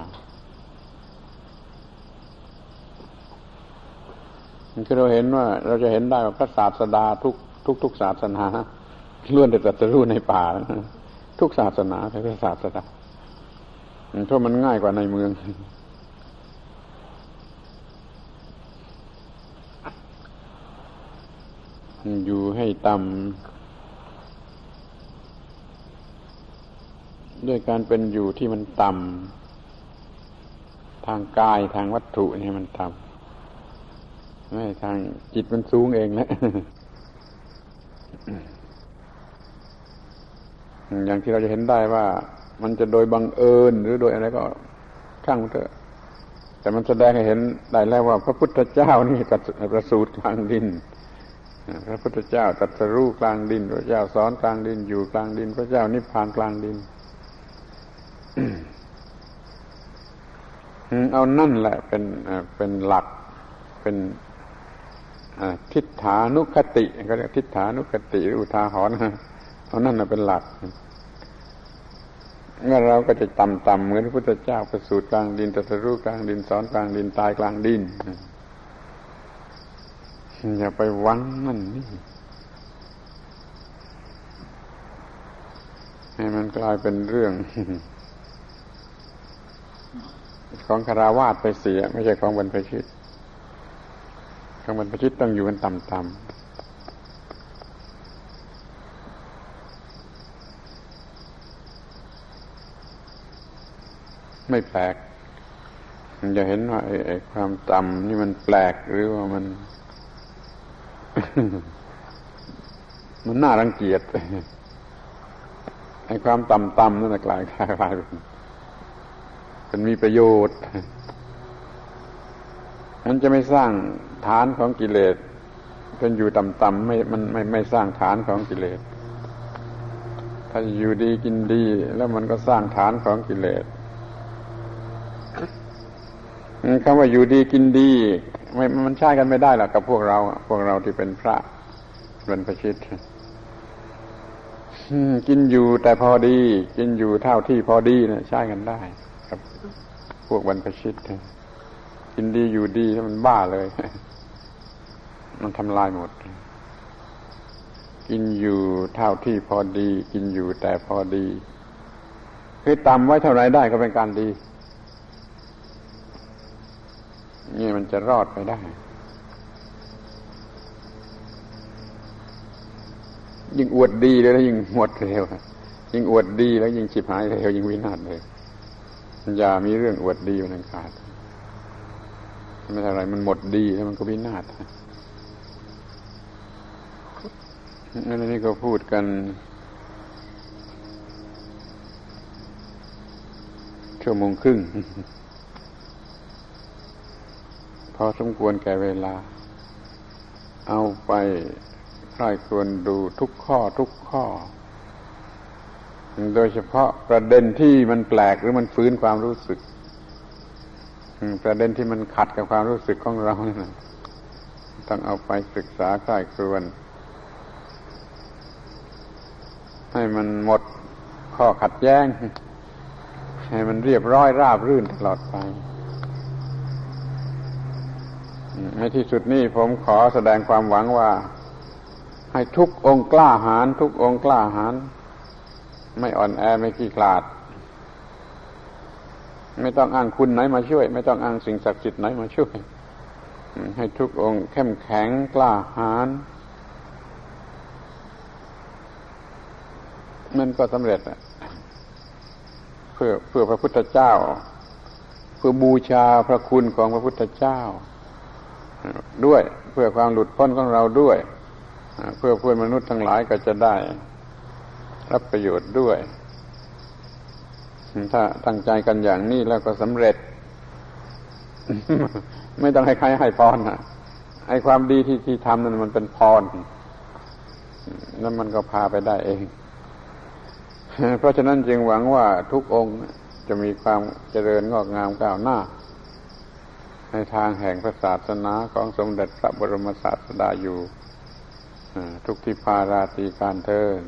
คือเราเห็นว่า เราจะเห็นได้ว่าพระศาสดาทุก ทุกทุกศาสนาล้วนแต่ตรัสรู้ในป่า ทุกศาสนาพระศาสดาเพราะมันง่ายกว่าในเมือง อยู่ให้ต่ำด้วยการเป็นอยู่ที่มันต่ำทางกายทางวัตถุนี่มันต่ำไม่ทางจิตมันสูงเองแล้ว อย่างที่เราจะเห็นได้ว่า มันจะโดยบังเอิญหรือโดยอะไรก็ช่างเถอะแต่มันแสดงให้เห็นได้แล้วว่า พระพุทธเจ้านี่ตัดประสูตรกลางดินพระพุทธเจ้าตัดสรู้กลางดิน พระเจ้าสอนกลางดินอยู่กลางดิน พระเจ้านิพพานกลางดินเอานั่นแหละเป็นเป็นหลักเป็น ทิฏฐานุคติเขาเรียกทิฏฐานุคติหรืออุทาหรณ์เอานั่นเป็นหลักงั้นเราก็จะต่ำๆเหมือนพระพุทธเจ้าประสูติกลางดินตรัสรู้กลางดินสอนกลางดินตายกลางดินอย่าไปหวังนั่นนี่ให้มันกลายเป็นเรื่อง ของคาราวาสไปเสีย ไม่ใช่ของบรรพชิต ของบรรพชิตต้องอยู่กันต่ำๆไม่แปลก มันจะเห็นว่าไอ้ความต่ำนี่มันแปลกหรือว่ามัน มันน่ารังเกียจไอ้ความต่ำๆนั่นกลายกลายเป็นเป็นมีประโยชน์มันจะไม่สร้าง ฐานของกิเลสเป็นอยู่ต่ำๆไม่มันไม่ไม่สร้างฐานของกิเลส ถ้าอยู่ดีกินดี แล้วมันก็สร้างฐานของกิเลสคำว่าอยู่ดีกินดีไม่มันใช้กันไม่ได้หรอกกับพวกเรา พวกเราที่เป็นพระเป็นพระชิตกินอยู่แต่พอดี กินอยู่เท่าที่พอดีเนะใช้กันได้ครับ พวกบรรพชิตกินดีอยู่ดีแล้วมันบ้าเลย มันทำลายหมด กินอยู่เท่าที่พอดี กินอยู่แต่พอดี คือตำไว้เท่าไรได้ก็เป็นการดี นี่มันจะรอดไปได้ ยิ่งอวดดีเลยแล้วยิ่งหมดเร็วยิ่งอวดดีแล้วยิ่งฉิบหายเร็วยิ่งวินาศเลยอย่ามีเรื่องอวดดีมันขาดไม่อะไรมันหมดดีแล้วมันก็วินาศ นั่นนี่ก็พูดกัน ชั่วโมงครึ่ง พอสมควรแก่เวลา เอาไปใครควรดูทุกข้อทุกข้อ โดยเฉพาะประเด็นที่มันแปลกหรือมันฟื้นความรู้สึก ประเด็นที่มันขัดกับความรู้สึกของเรานะต้องเอาไปศึกษาใครควน ให้มันหมดข้อขัดแย้ง ให้มันเรียบร้อยราบรื่นตลอดไปในที่สุดนี้ผมขอแสดงความหวังว่า ให้ทุกองค์กล้าหาญทุกองค์กล้าหาญไม่อ่อนแอไม่ขี้ขลาด ไม่ต้องอ้างคุณไหนมาช่วย ไม่ต้องอ้างสิ่งศักดิ์สิทธิ์ไหนมาช่วย ให้ทุกองค์เข้มแข็งกล้าหาญ มันก็สำเร็จเพื่อเพื่อพระพุทธเจ้า เพื่อบูชาพระคุณของพระพุทธเจ้า ด้วยเพื่อความหลุดพ้นของเราด้วย เพื่อเพื่อนมนุษย์ทั้งหลายก็จะได้ รับประโยชน์ด้วย ถ้าตั้งใจกันอย่างนี้แล้วก็สำเร็จ ไม่ต้องให้ใครให้พรนะไอ้ความดีที่ที่ทำนั้นมันเป็นพรแล้วมันก็พาไปได้เอง เพราะฉะนั้นจึงหวังว่าทุกองค์จะมีความเจริญงอกงามก้าวหน้า ในทางแห่งพระศาสนาของสมเด็จพระบรมศาสดาอยู่ทุกทิพาราตีการเทิน